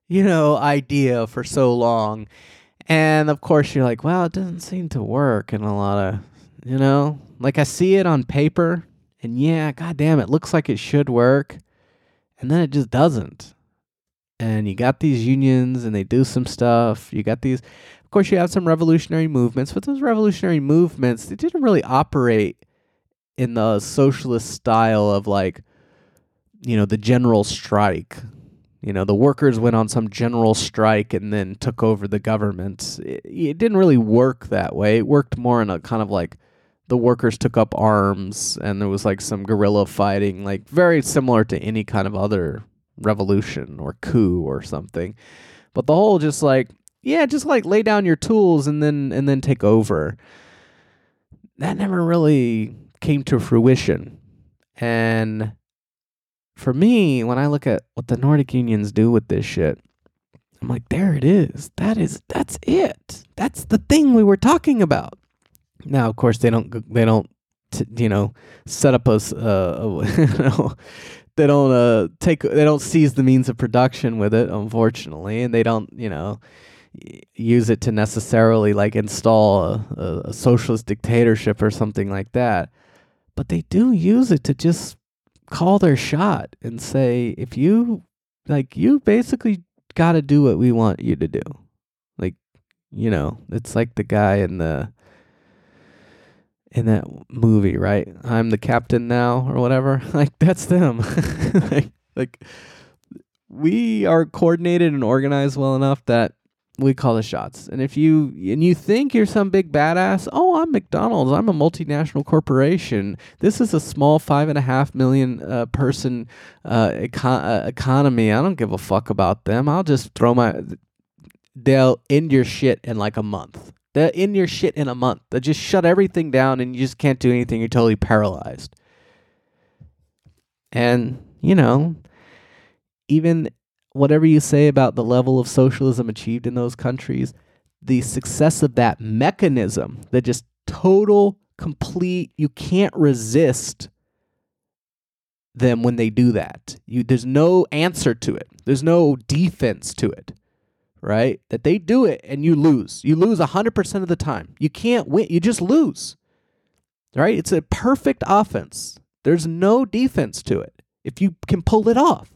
you know, idea for so long. And of course you're like, well, it doesn't seem to work in a lot of, you know, like I see it on paper And yeah, goddamn, it looks like it should work. And then it just doesn't. And you got these unions and they do some stuff. You got these, of course, you have some revolutionary movements, but those revolutionary movements, they didn't really operate in the socialist style of like, you know, the general strike. You know, the workers went on some general strike and then took over the government. It, it didn't really work that way. It worked more in a kind of like the workers took up arms and there was like some guerrilla fighting, like very similar to any kind of other revolution or coup or something. But the whole just like, yeah, just like lay down your tools and then and then take over. That never really came to fruition. And for me, when I look at what the Nordic unions do with this shit, I'm like, there it is. That is that's it. That's the thing we were talking about. Now, of course, they don't they don't t- you know set up us uh, you know they don't uh take they don't seize the means of production with it, unfortunately, and they don't you know use it to necessarily like install a, a, a socialist dictatorship or something like that. But they do use it to just call their shot and say, if you like, you basically got to do what we want you to do. Like, you know, it's like the guy in the in that movie, right? I'm the captain now or whatever. Like that's them. like, like we are coordinated and organized well enough that we call the shots. And if you and you think you're some big badass, oh, I'm McDonald's. I'm a multinational corporation. This is a small five and a half million uh, person uh, econ- uh, economy. I don't give a fuck about them. I'll just throw my. They'll end your shit in like a month. They'll end your shit in a month. They'll just shut everything down and you just can't do anything. You're totally paralyzed. And you know, even whatever you say about the level of socialism achieved in those countries, the success of that mechanism, the just total, complete, you can't resist them when they do that. You there's no answer to it. There's no defense to it. Right? That they do it and you lose. You lose 100% of the time. You can't win. You just lose. Right? It's a perfect offense. There's no defense to it if you can pull it off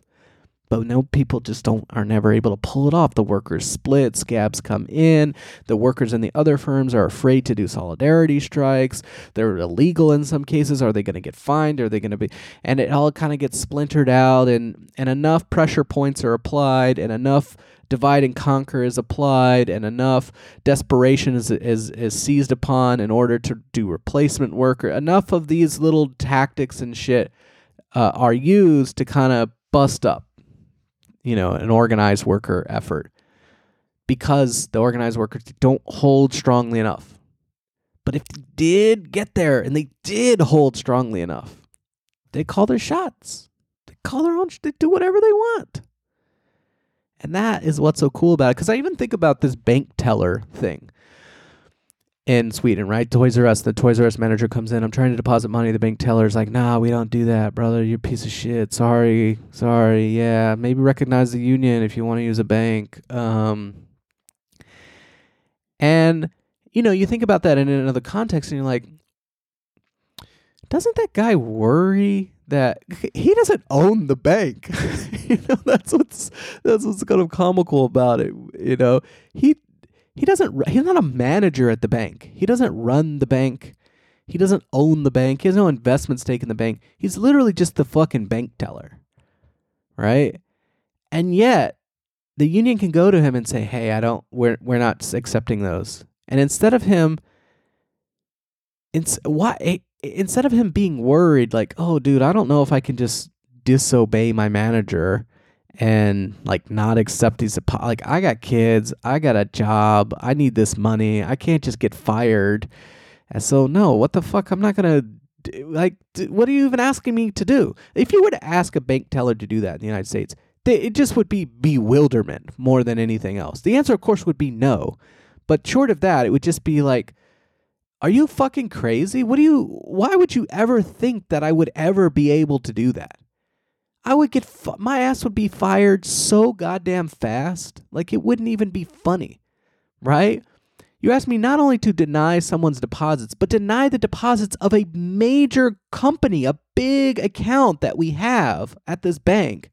but no people just don't are never able to pull it off. The workers split scabs come in. The workers in the other firms are afraid to do solidarity strikes. They're illegal in some cases. Are they going to get fined? Are they going to be and it all kind of gets splintered out and and enough pressure points are applied and enough divide and conquer is applied and enough desperation is, is, is seized upon in order to do replacement work. Or enough of these little tactics and shit uh, are used to kind of bust up you know, an organized worker effort because the organized workers don't hold strongly enough. But if they did get there and they did hold strongly enough, they call their shots. They call their own, they do whatever they want. And that is what's so cool about it. Because I even think about this bank teller thing in Sweden, right? Toys R Us. The Toys R Us manager comes in. I'm trying to deposit money. The bank teller's like, "Nah, we don't do that, brother. You're a piece of shit. Sorry, sorry. Yeah, maybe recognize the union if you want to use a bank." Um, and you know, you think about that in another context, and you're like, doesn't that guy worry that he doesn't own the bank? you know, that's what's that's what's kind of comical about it. You know, he he doesn't he's not a manager at the bank. He doesn't run the bank. He doesn't own the bank. He has no investment stake in the bank. He's literally just the fucking bank teller right? And yet the union can go to him and say hey i don't we're we're not accepting those. And instead of him ins- why instead of him being worried like oh dude i don't know if i can just disobey my manager and like not accept these like I got kids, I got a job, I need this money. I can't just get fired. And so no, what the fuck? I'm not going to like what are you even asking me to do? If you were to ask a bank teller to do that in the United States, it just would be bewilderment more than anything else. The answer of course would be no. But short of that, it would just be like are you fucking crazy? What do you why would you ever think that I would ever be able to do that? I would get fu- my ass would be fired so goddamn fast. Like it wouldn't even be funny, right? You asked me not only to deny someone's deposits, but deny the deposits of a major company, a big account that we have at this bank.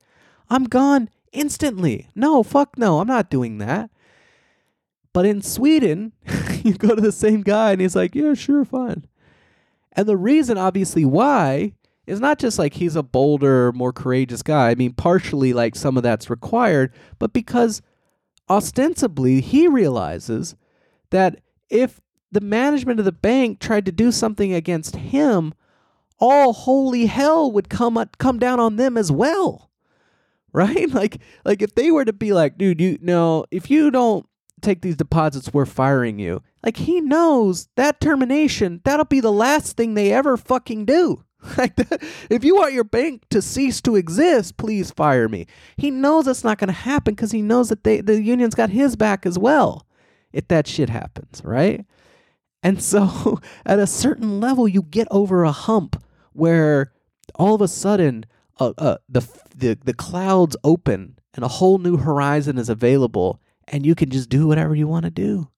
I'm gone instantly. No, fuck no, I'm not doing that. But in Sweden, you go to the same guy and he's like, yeah, sure, fine. And the reason, obviously, why is not just like he's a bolder, more courageous guy. I mean, partially like some of that's required, but because ostensibly he realizes that if the management of the bank tried to do something against him, all holy hell would come come down on them as well. Right? Like like if they were to be like, dude, you no, if you don't take these deposits, we're firing you. Like he knows that termination, that'll be the last thing they ever fucking do. Like that, if you want your bank to cease to exist, please fire me. He knows it's not going to happen because he knows that they the union's got his back as well. If that shit happens, right? And so, at a certain level, you get over a hump where all of a sudden, uh, uh, the the the clouds open and a whole new horizon is available, and you can just do whatever you want to do.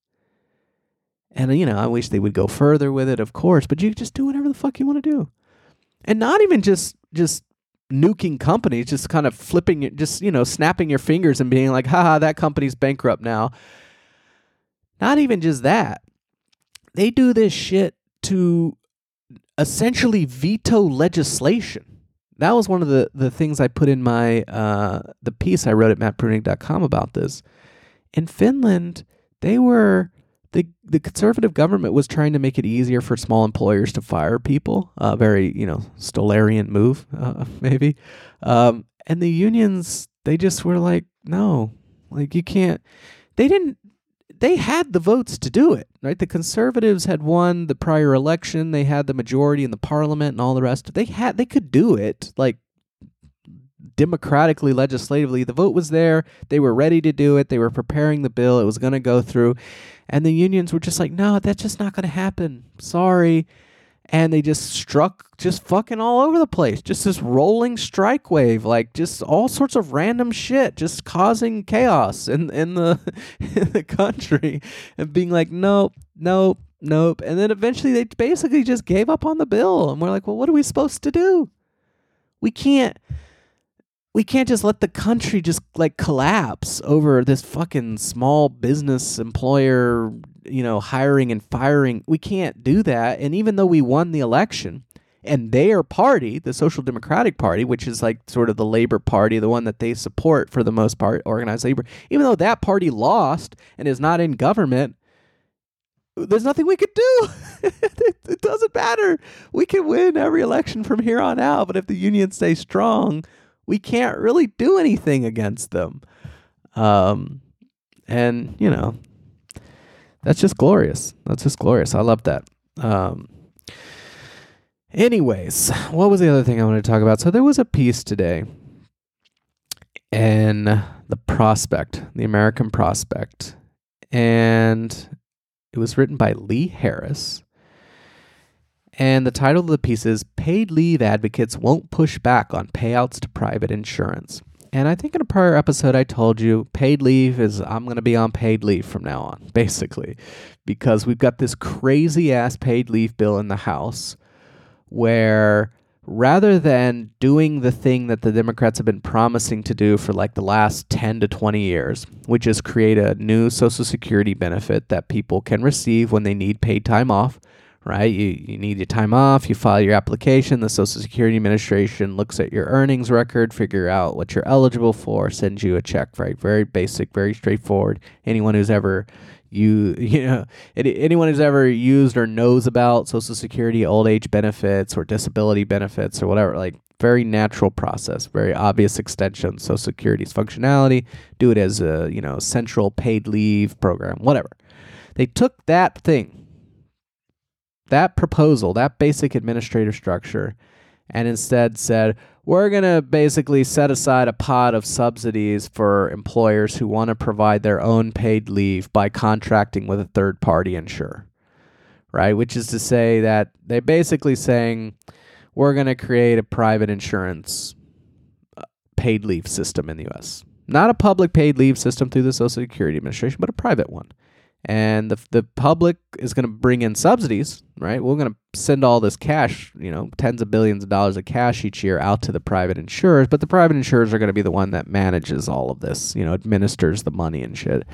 And you know, I wish they would go further with it, of course, but you just do whatever the fuck you want to do and not even just just nuking companies, just kind of flipping it, just you know, snapping your fingers and being like, haha, that company's bankrupt now. Not even just that. They do this shit to essentially veto legislation. That was one of the, the things I put in my uh, the piece I wrote at mattbruenig.com about this. In Finland, they were the the conservative government was trying to make it easier for small employers to fire people. A very you know Stolarian move, uh, maybe. Um, and the unions they just were like, no, like you can't. They didn't. They had the votes to do it, right? The conservatives had won the prior election. They had the majority in the parliament and all the rest. They had. They could do it. Like democratically, legislatively. The vote was there. They were ready to do it. They were preparing the bill. It was going to go through. And the unions were just like, no, that's just not going to happen. Sorry. And they just struck just fucking all over the place. Just this rolling strike wave, like just all sorts of random shit, just causing chaos in, in the in the country and being like, nope, nope, nope. And then eventually they basically just gave up on the bill. And we're like, well, what are we supposed to do? We can't we can't just let the country just like collapse over this fucking small business employer, you know, hiring and firing. We can't do that. And even though we won the election and their party, the Social Democratic Party, which is like sort of the labor party, the one that they support for the most part, organized labor, even though that party lost and is not in government, there's nothing we could do. it doesn't matter. We can win every election from here on out, but if the union stays strong, we can't really do anything against them. Um, and you know, that's just glorious. That's just glorious. I love that. Um, anyways, what was the other thing I wanted to talk about? So there was a piece today in the Prospect, the American Prospect, and it was written by Lee Harris. And the title of the piece is Paid Leave Advocates Won't Push Back on Payouts to Private Insurance. And I think in a prior episode, I told you paid leave is I'm going to be on paid leave from now on, basically, because we've got this crazy ass paid leave bill in the House where rather than doing the thing that the Democrats have been promising to do for like the last 10 to 20 years, which is create a new Social Security benefit that people can receive when they need paid time off right? You, you need your time off, you file your application, the Social Security Administration looks at your earnings record, figure out what you're eligible for, sends you a check, right? Very basic, very straightforward. Anyone who's ever you you know anyone who's ever used or knows about social security old age benefits or disability benefits or whatever like very natural process very obvious extension social security's functionality do it as a you know central paid leave program whatever they took that thing that proposal, that basic administrative structure, and instead said, we're going to basically set aside a pot of subsidies for employers who want to provide their own paid leave by contracting with a third party insurer. Right? Which is to say that they're basically saying, we're going to create a private insurance uh, paid leave system in the US. Not a public paid leave system through the Social Security Administration, but a private one. And the the public is going to bring in subsidies, right? We're going to send all this cash, you know, tens of billions of dollars of cash each year out to the private insurers, but the private insurers are going to be the one that manages all of this, you know, administers the money and shit.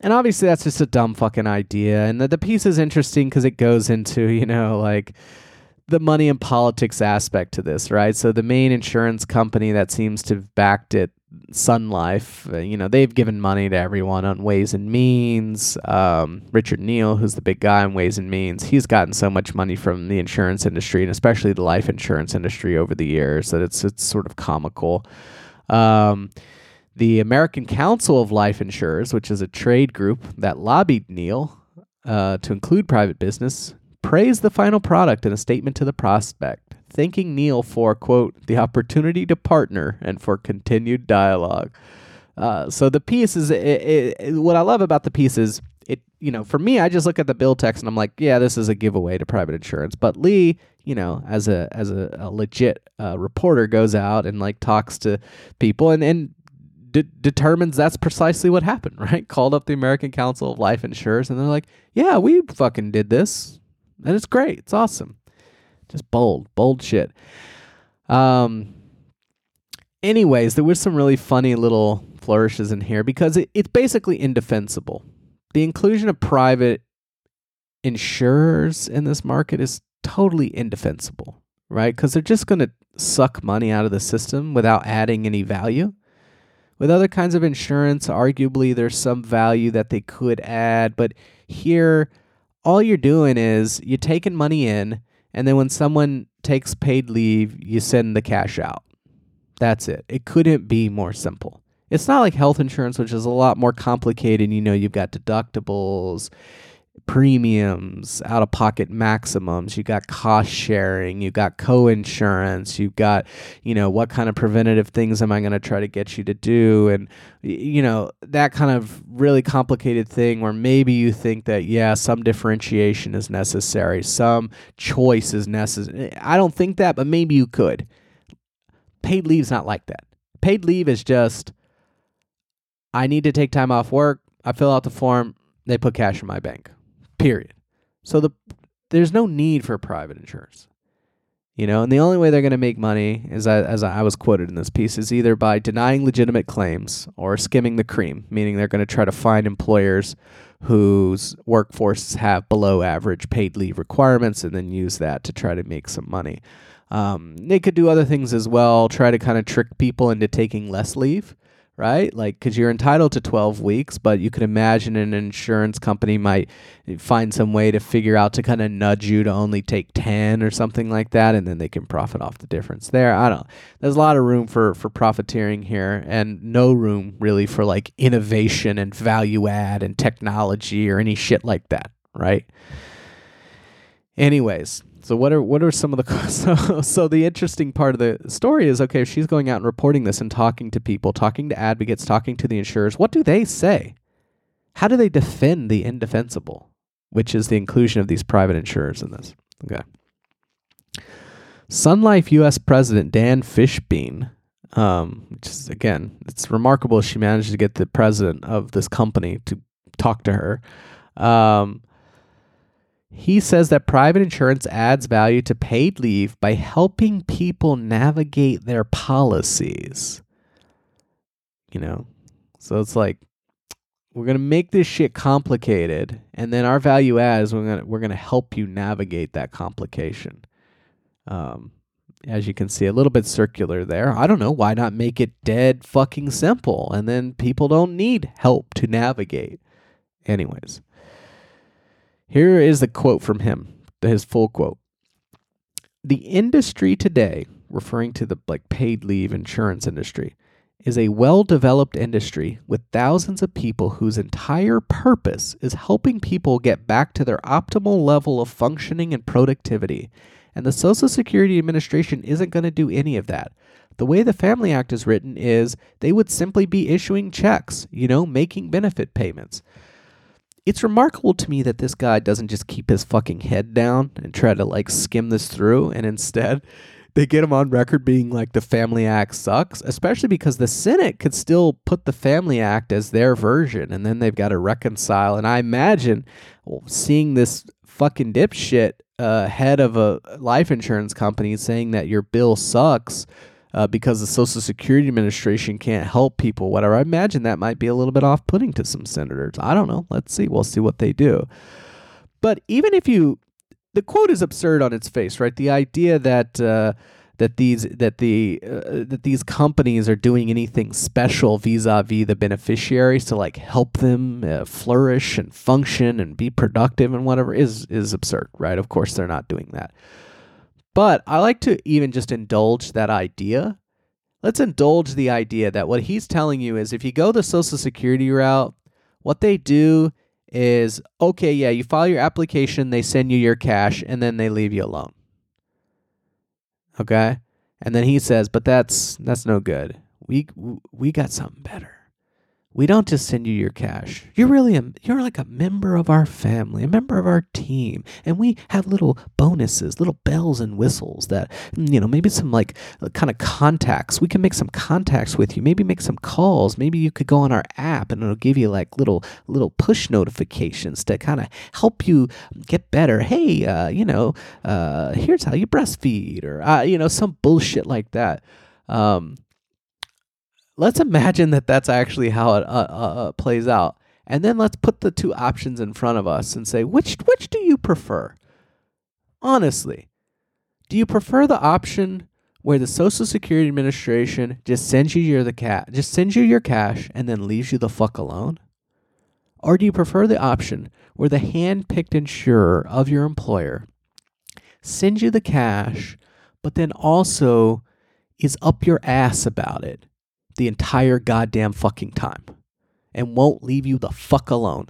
And obviously that's just a dumb fucking idea. And the, the piece is interesting because it goes into, you know, like the money and politics aspect to this, right? So the main insurance company that seems to have backed it, Sun Life, uh, you know, they've given money to everyone on Ways and Means. Um, Richard Neal, who's the big guy on Ways and Means, he's gotten so much money from the insurance industry and especially the life insurance industry over the years that it's it's sort of comical. Um, the American Council of Life Insurers, which is a trade group that lobbied Neal uh, to include private business, praised the final product in a statement to the prospect, thanking Neal for, quote, the opportunity to partner and for continued dialogue. Uh, so the piece is it, it, what I love about the piece is it. You know, for me, I just look at the bill text and I'm like, yeah, this is a giveaway to private insurance. But Lee, you know, as a as a, a legit uh, reporter, goes out and like talks to people and and de- determines that's precisely what happened. Right? Called up the American Council of Life Insurers and they're like, yeah, we fucking did this and it's great. It's awesome. Just bold, bold shit. Um. Anyways, there was some really funny little flourishes in here because it, it's basically indefensible. The inclusion of private insurers in this market is totally indefensible, right? Because they're just going to suck money out of the system without adding any value. With other kinds of insurance, arguably there's some value that they could add, but here all you're doing is you're taking money in, and then when someone takes paid leave, you send the cash out. That's it. It couldn't be more simple. It's not like health insurance, which is a lot more complicated. You know, you've got deductibles, premiums, out of pocket maximums, you got cost sharing, you got co-insurance, you got, you know, what kind of preventative things am I going to try to get you to do and you know, that kind of really complicated thing where maybe you think that yeah, some differentiation is necessary, some choice is necessary. Eh, I don't think that, but maybe you could. Paid leave's not like that. Paid leave is just I need to take time off work, I fill out the form, they put cash in my bank period. So the there's no need for private insurance. You know, and the only way they're going to make money is as I was quoted in this piece is either by denying legitimate claims or skimming the cream, meaning they're going to try to find employers whose workforces have below average paid leave requirements and then use that to try to make some money. Um, they could do other things as well, try to kind of trick people into taking less leave right? Like, because you're entitled to 12 weeks, but you could imagine an insurance company might find some way to figure out to kind of nudge you to only take 10 or something like that, and then they can profit off the difference there. I don't There's a lot of room for, for profiteering here, and no room really for like innovation and value add and technology or any shit like that, right? Anyways, so what are what are some of the so so the interesting part of the story is okay, she's going out and reporting this and talking to people, talking to advocates, talking to the insurers. What do they say? How do they defend the indefensible, which is the inclusion of these private insurers in this? Okay. Sun Life U.S. President Dan Fishbein, um, which is again, it's remarkable she managed to get the president of this company to talk to her. Um, he says that private insurance adds value to paid leave by helping people navigate their policies. You know, so it's like we're gonna make this shit complicated, and then our value add is we're gonna we're gonna help you navigate that complication. Um, as you can see, a little bit circular there. I don't know why not make it dead fucking simple, and then people don't need help to navigate. Anyways. Here is the quote from him, his full quote. The industry today, referring to the like paid leave insurance industry, is a well-developed industry with thousands of people whose entire purpose is helping people get back to their optimal level of functioning and productivity. And the Social Security Administration isn't going to do any of that. The way the Family Act is written is they would simply be issuing checks, you know, making benefit payments it's remarkable to me that this guy doesn't just keep his fucking head down and try to like skim this through and instead they get him on record being like the Family Act sucks, especially because the Senate could still put the Family Act as their version, and then they've got to reconcile. And I imagine well, seeing this fucking dipshit uh, head of a life insurance company saying that your bill sucks uh, because the Social Security Administration can't help people, whatever. I imagine that might be a little bit off putting to some senators. I don't know. Let's see. We'll see what they do. But even if you, the quote is absurd on its face, right? The idea that, uh, that these that the uh, that these companies are doing anything special vis-a-vis the beneficiaries to like help them uh, flourish and function and be productive and whatever is is absurd, right? Of course they're not doing that. But I like to even just indulge that idea. Let's indulge the idea that what he's telling you is if you go the social security route, what they do is okay, yeah, you file your application, they send you your cash and then they leave you alone. Okay? And then he says, "But that's that's no good. We we got something better. We don't just send you your cash. You're really a, you're like a member of our family, a member of our team, and we have little bonuses, little bells and whistles that you know, maybe some like uh, kind of contacts. We can make some contacts with you. Maybe make some calls. Maybe you could go on our app and it'll give you like little little push notifications to kind of help you get better. Hey, uh, you know, uh, here's how you breastfeed, or uh, you know, some bullshit like that. Um, let's imagine that that's actually how it uh, uh, uh, plays out. And then let's put the two options in front of us and say which which do you prefer? Honestly do you prefer the option where the social security administration just sends you your the cat just sends you your cash and then leaves you the fuck alone? Or do you prefer the option where the hand-picked insurer of your employer sends you the cash but then also is up your ass about it the entire goddamn fucking time and won't leave you the fuck alone.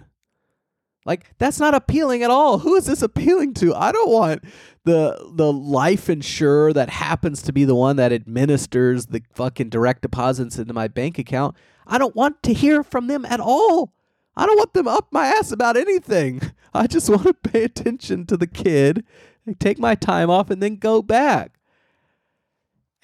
Like that's not appealing at all. Who is this appealing to? I don't want the the life insurer that happens to be the one that administers the fucking direct deposits into my bank account. I don't want to hear from them at all. I don't want them up my ass about anything. I just want to pay attention to the kid, take my time off and then go back.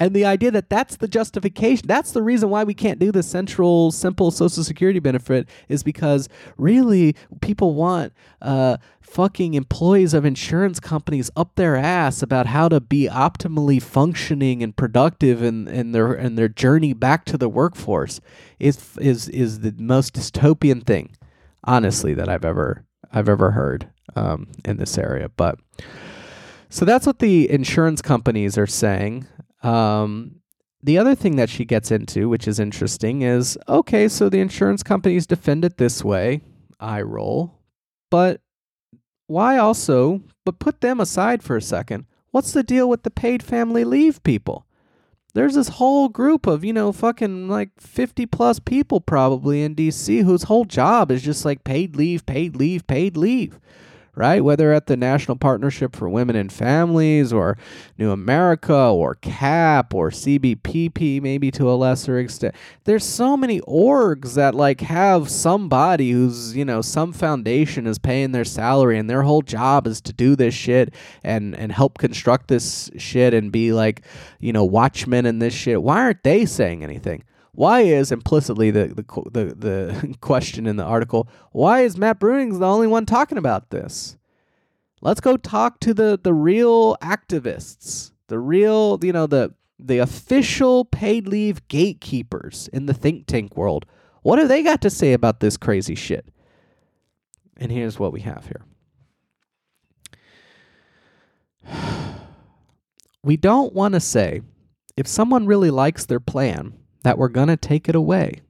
And the idea that that's the justification, that's the reason why we can't do the central, simple Social Security benefit is because really people want uh, fucking employees of insurance companies up their ass about how to be optimally functioning and productive in, in their in their journey back to the workforce is is is the most dystopian thing, honestly, that I've ever I've ever heard um, in this area. But so that's what the insurance companies are saying. Um, the other thing that she gets into, which is interesting, is okay, so the insurance companies defend it this way, I roll, but why also, but put them aside for a second, what's the deal with the paid family leave people? There's this whole group of, you know, fucking like 50 plus people probably in DC whose whole job is just like paid leave, paid leave, paid leave right? Whether at the National Partnership for Women and Families or New America or CAP or CBPP, maybe to a lesser extent. There's so many orgs that like have somebody who's, you know, some foundation is paying their salary and their whole job is to do this shit and, and help construct this shit and be like, you know, watchmen in this shit. Why aren't they saying anything? Why is implicitly the, the the the question in the article? Why is Matt Bruenigs the only one talking about this? Let's go talk to the the real activists, the real you know the the official paid leave gatekeepers in the think tank world. What have they got to say about this crazy shit? And here's what we have here. We don't want to say if someone really likes their plan that we're going to take it away.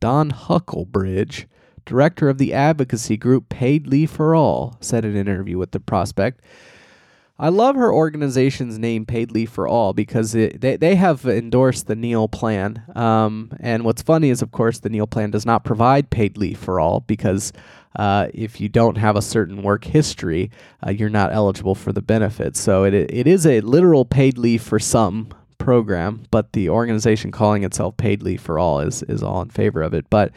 Dawn Huckelbridge, director of the advocacy group Paid Leave for All, said in an interview with the Prospect. I love her organization's name, Paid Leave for All, because it, they, they have endorsed the Neal Plan. Um, and what's funny is, of course, the Neal Plan does not provide paid leave for all because uh, if you don't have a certain work history, uh, you're not eligible for the benefits. So it, it is a literal paid leave for some, program, but the organization calling itself Paid Leave for All is is all in favor of it. But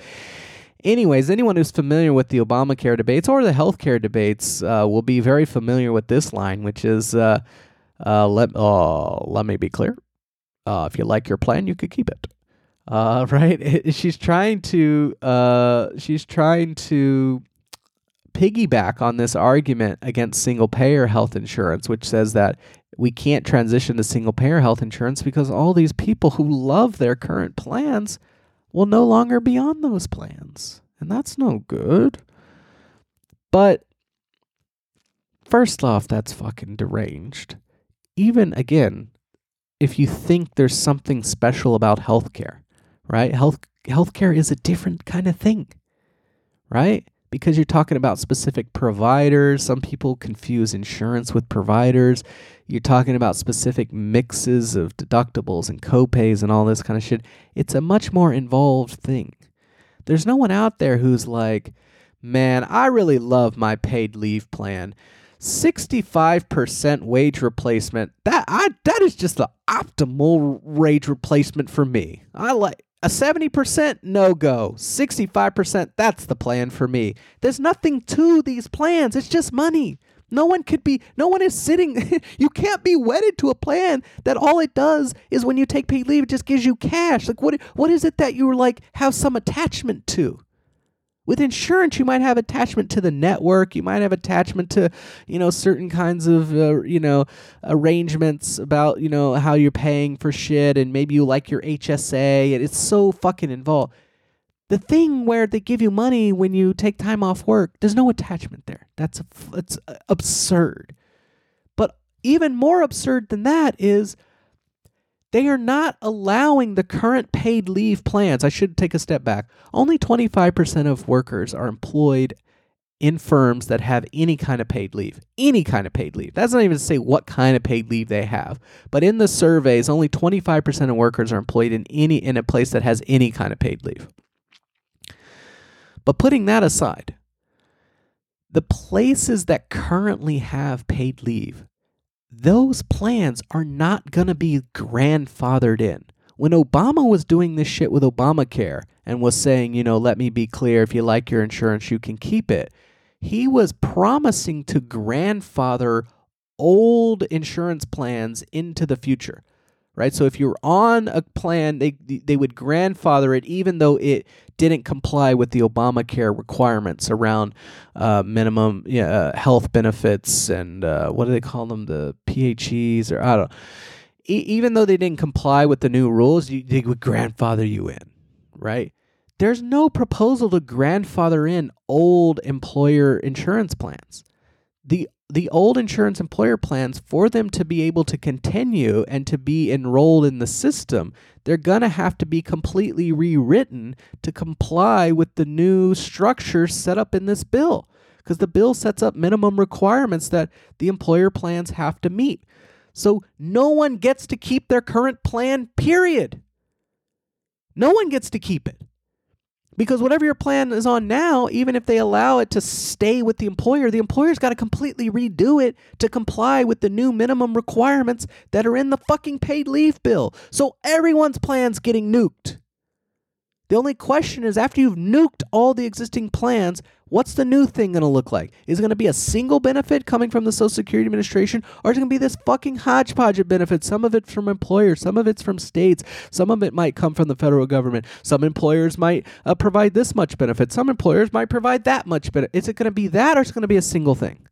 anyways, anyone who's familiar with the Obamacare debates or the healthcare debates uh, will be very familiar with this line, which is uh, Uh, let uh, let me be clear. Uh, if you like your plan, you could keep it. Uh, right? she's trying to she's trying to piggyback on this argument against single payer health insurance, which says that we can't transition to single payer health insurance because all these people who love their current plans will no longer be on those plans. And that's no good. But first off, that's fucking deranged. Even again, if you think there's something special about healthcare, right? Health healthcare is a different kind of thing, right? Because you're talking about specific providers. Some people confuse insurance with providers. You're talking about specific mixes of deductibles and copays and all this kind of shit. It's a much more involved thing. There's no one out there who's like, man, I really love my paid leave plan. 65% wage replacement. That I that is just the optimal wage replacement for me. I like a 70% no go. 65% that's the plan for me. There's nothing to these plans. It's just money. No one could be no one is sitting you can't be wedded to a plan that all it does is when you take paid leave it just gives you cash. Like what what is it that you like have some attachment to? With insurance, you might have attachment to the network. You might have attachment to, you know, certain kinds of, uh, you know, arrangements about, you know, how you're paying for shit, and maybe you like your HSA, and it's so fucking involved. The thing where they give you money when you take time off work, there's no attachment there. That's it's absurd. But even more absurd than that is they are not allowing the current paid leave plans. I should take a step back. Only 25% of workers are employed in firms that have any kind of paid leave. Any kind of paid leave. That's not even to say what kind of paid leave they have. But in the surveys, only 25% of workers are employed in any in a place that has any kind of paid leave. But putting that aside, the places that currently have paid leave those plans are not going to be grandfathered in. When Obama was doing this shit with Obamacare and was saying, you know, let me be clear, if you like your insurance, you can keep it, he was promising to grandfather old insurance plans into the future right? So if you're on a plan, they they would grandfather it, even though it didn't comply with the Obamacare requirements around uh, minimum uh, health benefits and uh, what do they call them, the PHEs or I don't. know. E- even though they didn't comply with the new rules, you, they would grandfather you in, right? There's no proposal to grandfather in old employer insurance plans. The the old insurance employer plans for them to be able to continue and to be enrolled in the system they're going to have to be completely rewritten to comply with the new structure set up in this bill. Because the bill sets up minimum requirements that the employer plans have to meet. So no one gets to keep their current plan period. No one gets to keep it because whatever your plan is on now, even if they allow it to stay with the employer, the employer's got to completely redo it to comply with the new minimum requirements that are in the fucking paid leave bill. So everyone's plan's getting nuked. The only question is after you've nuked all the existing plans, what's the new thing going to look like? Is it going to be a single benefit coming from the Social Security Administration, or is it going to be this fucking hodgepodge of benefits? Some of it's from employers, some of it's from states, some of it might come from the federal government. Some employers might uh, provide this much benefit, some employers might provide that much benefit. Is it going to be that, or is it going to be a single thing?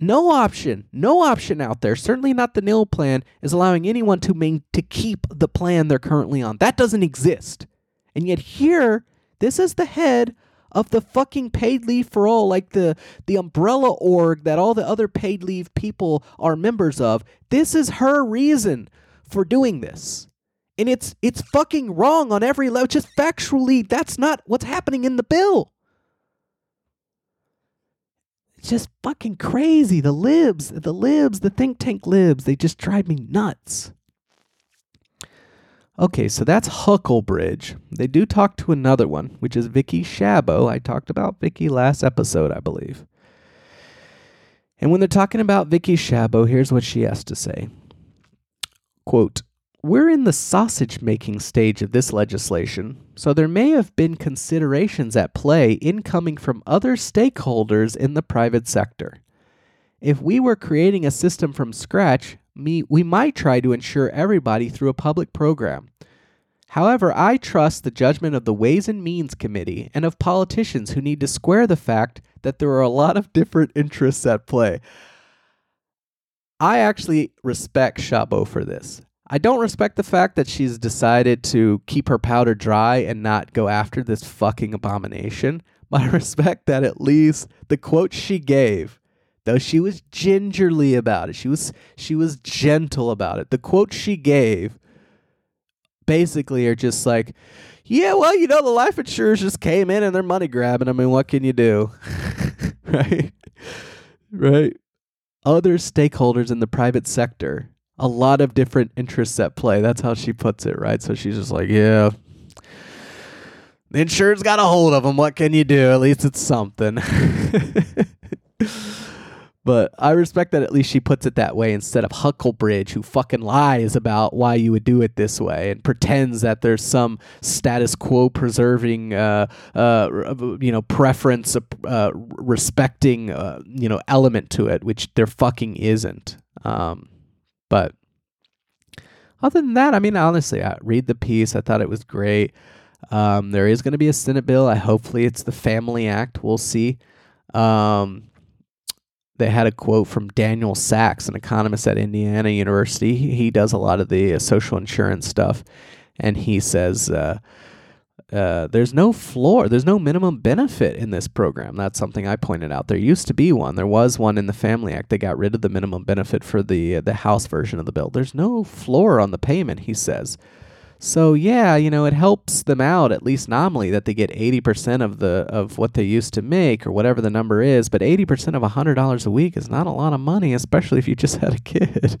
No option, no option out there, certainly not the Neal plan, is allowing anyone to main, to keep the plan they're currently on. That doesn't exist. And yet here, this is the head of the fucking paid leave for all, like the the umbrella org that all the other paid leave people are members of. This is her reason for doing this. And it's it's fucking wrong on every level. Just factually, that's not what's happening in the bill. It's just fucking crazy. The libs, the libs, the think tank libs, they just drive me nuts. Okay, so that's Huckelbridge. They do talk to another one, which is Vicki Shabo. I talked about Vicki last episode, I believe. And when they're talking about Vicki Shabo, here's what she has to say. Quote, we're in the sausage making stage of this legislation, so there may have been considerations at play incoming from other stakeholders in the private sector. If we were creating a system from scratch, me, we might try to insure everybody through a public program. However, I trust the judgment of the Ways and Means Committee and of politicians who need to square the fact that there are a lot of different interests at play. I actually respect Shabo for this. I don't respect the fact that she's decided to keep her powder dry and not go after this fucking abomination. But I respect that at least the quote she gave, though she was gingerly about it, she was she was gentle about it. The quotes she gave basically are just like, yeah, well, you know, the life insurers just came in and they're money grabbing. I mean, what can you do? right? Right. Other stakeholders in the private sector, a lot of different interests at play. That's how she puts it, right? So she's just like, yeah, the insurance got a hold of them. What can you do? At least it's something. But I respect that at least she puts it that way instead of Huckelbridge, who fucking lies about why you would do it this way and pretends that there's some status quo preserving, uh, uh, you know, preference, uh, respecting, uh, you know, element to it, which there fucking isn't. Um, but other than that, I mean, honestly, I read the piece. I thought it was great. Um, there is going to be a Senate bill. I hopefully it's the Family Act. We'll see. Um, they had a quote from Daniel Sacks, an economist at Indiana University. He does a lot of the uh, social insurance stuff, and he says uh, uh, there's no floor, there's no minimum benefit in this program. That's something I pointed out. There used to be one. There was one in the Family Act. They got rid of the minimum benefit for the uh, the House version of the bill. There's no floor on the payment. He says. So yeah, you know, it helps them out at least nominally that they get 80% of the of what they used to make or whatever the number is, but 80% of $100 a week is not a lot of money, especially if you just had a kid.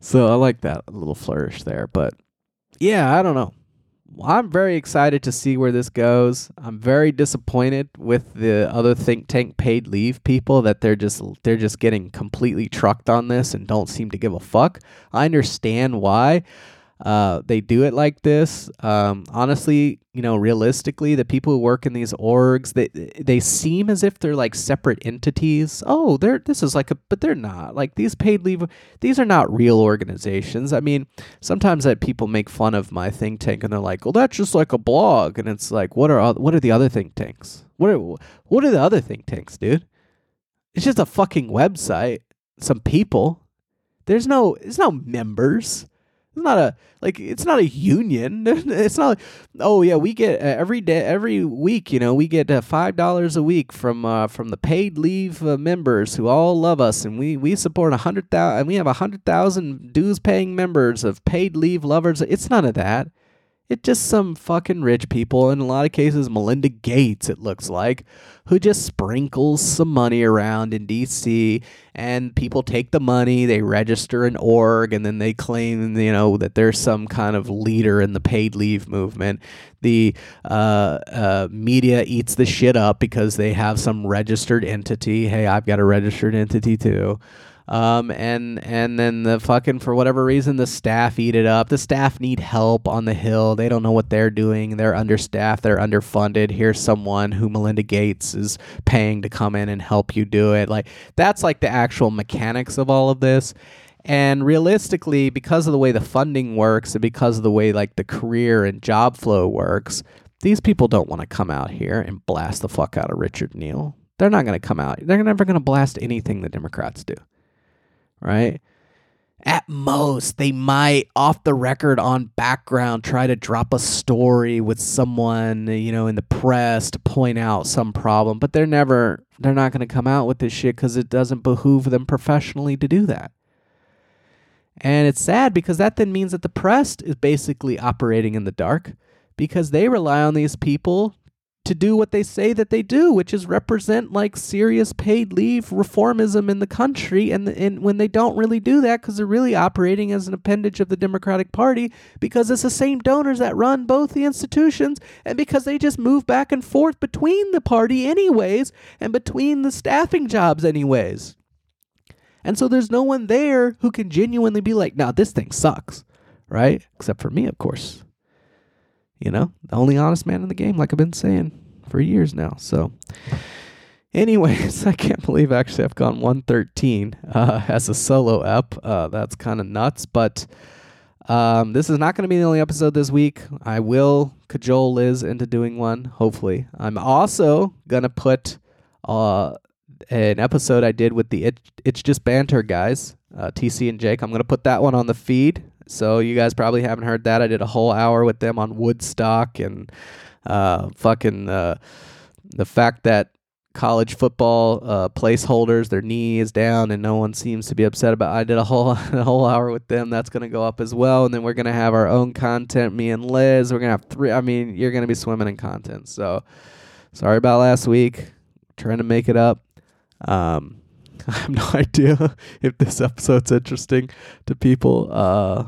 so I like that little flourish there, but yeah, I don't know. I'm very excited to see where this goes. I'm very disappointed with the other think tank paid leave people that they're just they're just getting completely trucked on this and don't seem to give a fuck. I understand why uh, they do it like this. Um, honestly, you know, realistically, the people who work in these orgs, they they seem as if they're like separate entities. Oh, they're this is like a, but they're not. Like these paid leave, these are not real organizations. I mean, sometimes that people make fun of my think tank and they're like, well, that's just like a blog, and it's like, what are what are the other think tanks? What are what are the other think tanks, dude? It's just a fucking website. Some people. There's no there's no members. It's not a like it's not a union. It's not. Like, oh yeah, we get uh, every day, every week. You know, we get uh, five dollars a week from uh, from the paid leave uh, members who all love us, and we we support a hundred thousand. We have a hundred thousand dues paying members of paid leave lovers. It's none of that. It's just some fucking rich people, in a lot of cases, Melinda Gates, it looks like, who just sprinkles some money around in DC, and people take the money, they register an org, and then they claim, you know, that there's some kind of leader in the paid leave movement. The uh, uh, media eats the shit up because they have some registered entity. Hey, I've got a registered entity too. Um, and and then the fucking for whatever reason the staff eat it up. The staff need help on the hill. They don't know what they're doing. They're understaffed. They're underfunded. Here's someone who Melinda Gates is paying to come in and help you do it. Like that's like the actual mechanics of all of this. And realistically, because of the way the funding works and because of the way like the career and job flow works, these people don't want to come out here and blast the fuck out of Richard Neal. They're not going to come out. They're never going to blast anything the Democrats do right? At most, they might, off the record on background, try to drop a story with someone, you know, in the press to point out some problem, but they're never, they're not going to come out with this shit because it doesn't behoove them professionally to do that. And it's sad because that then means that the press is basically operating in the dark because they rely on these people to do what they say that they do, which is represent like serious paid leave reformism in the country. And, and when they don't really do that, because they're really operating as an appendage of the Democratic Party, because it's the same donors that run both the institutions, and because they just move back and forth between the party, anyways, and between the staffing jobs, anyways. And so there's no one there who can genuinely be like, now this thing sucks, right? Except for me, of course. You know, the only honest man in the game, like I've been saying for years now. So, Anyways, I can't believe actually I've gone 113 uh, as a solo ep. Uh, that's kind of nuts, but um, this is not going to be the only episode this week. I will cajole Liz into doing one, hopefully. I'm also going to put uh, an episode I did with the it, It's Just Banter guys, uh, TC and Jake. I'm going to put that one on the feed. So you guys probably haven't heard that. I did a whole hour with them on Woodstock and uh, fucking uh, the fact that college football uh, placeholders, their knee is down, and no one seems to be upset about. I did a whole a whole hour with them. That's gonna go up as well, and then we're gonna have our own content. Me and Liz, we're gonna have three. I mean, you're gonna be swimming in content. So sorry about last week. Trying to make it up. Um, I have no idea if this episode's interesting to people. Uh,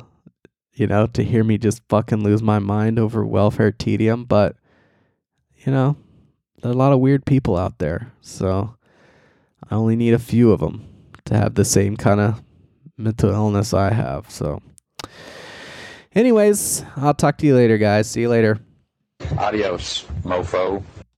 you know, to hear me just fucking lose my mind over welfare tedium, but you know, there are a lot of weird people out there. So I only need a few of them to have the same kind of mental illness I have. So, anyways, I'll talk to you later, guys. See you later. Adios, mofo.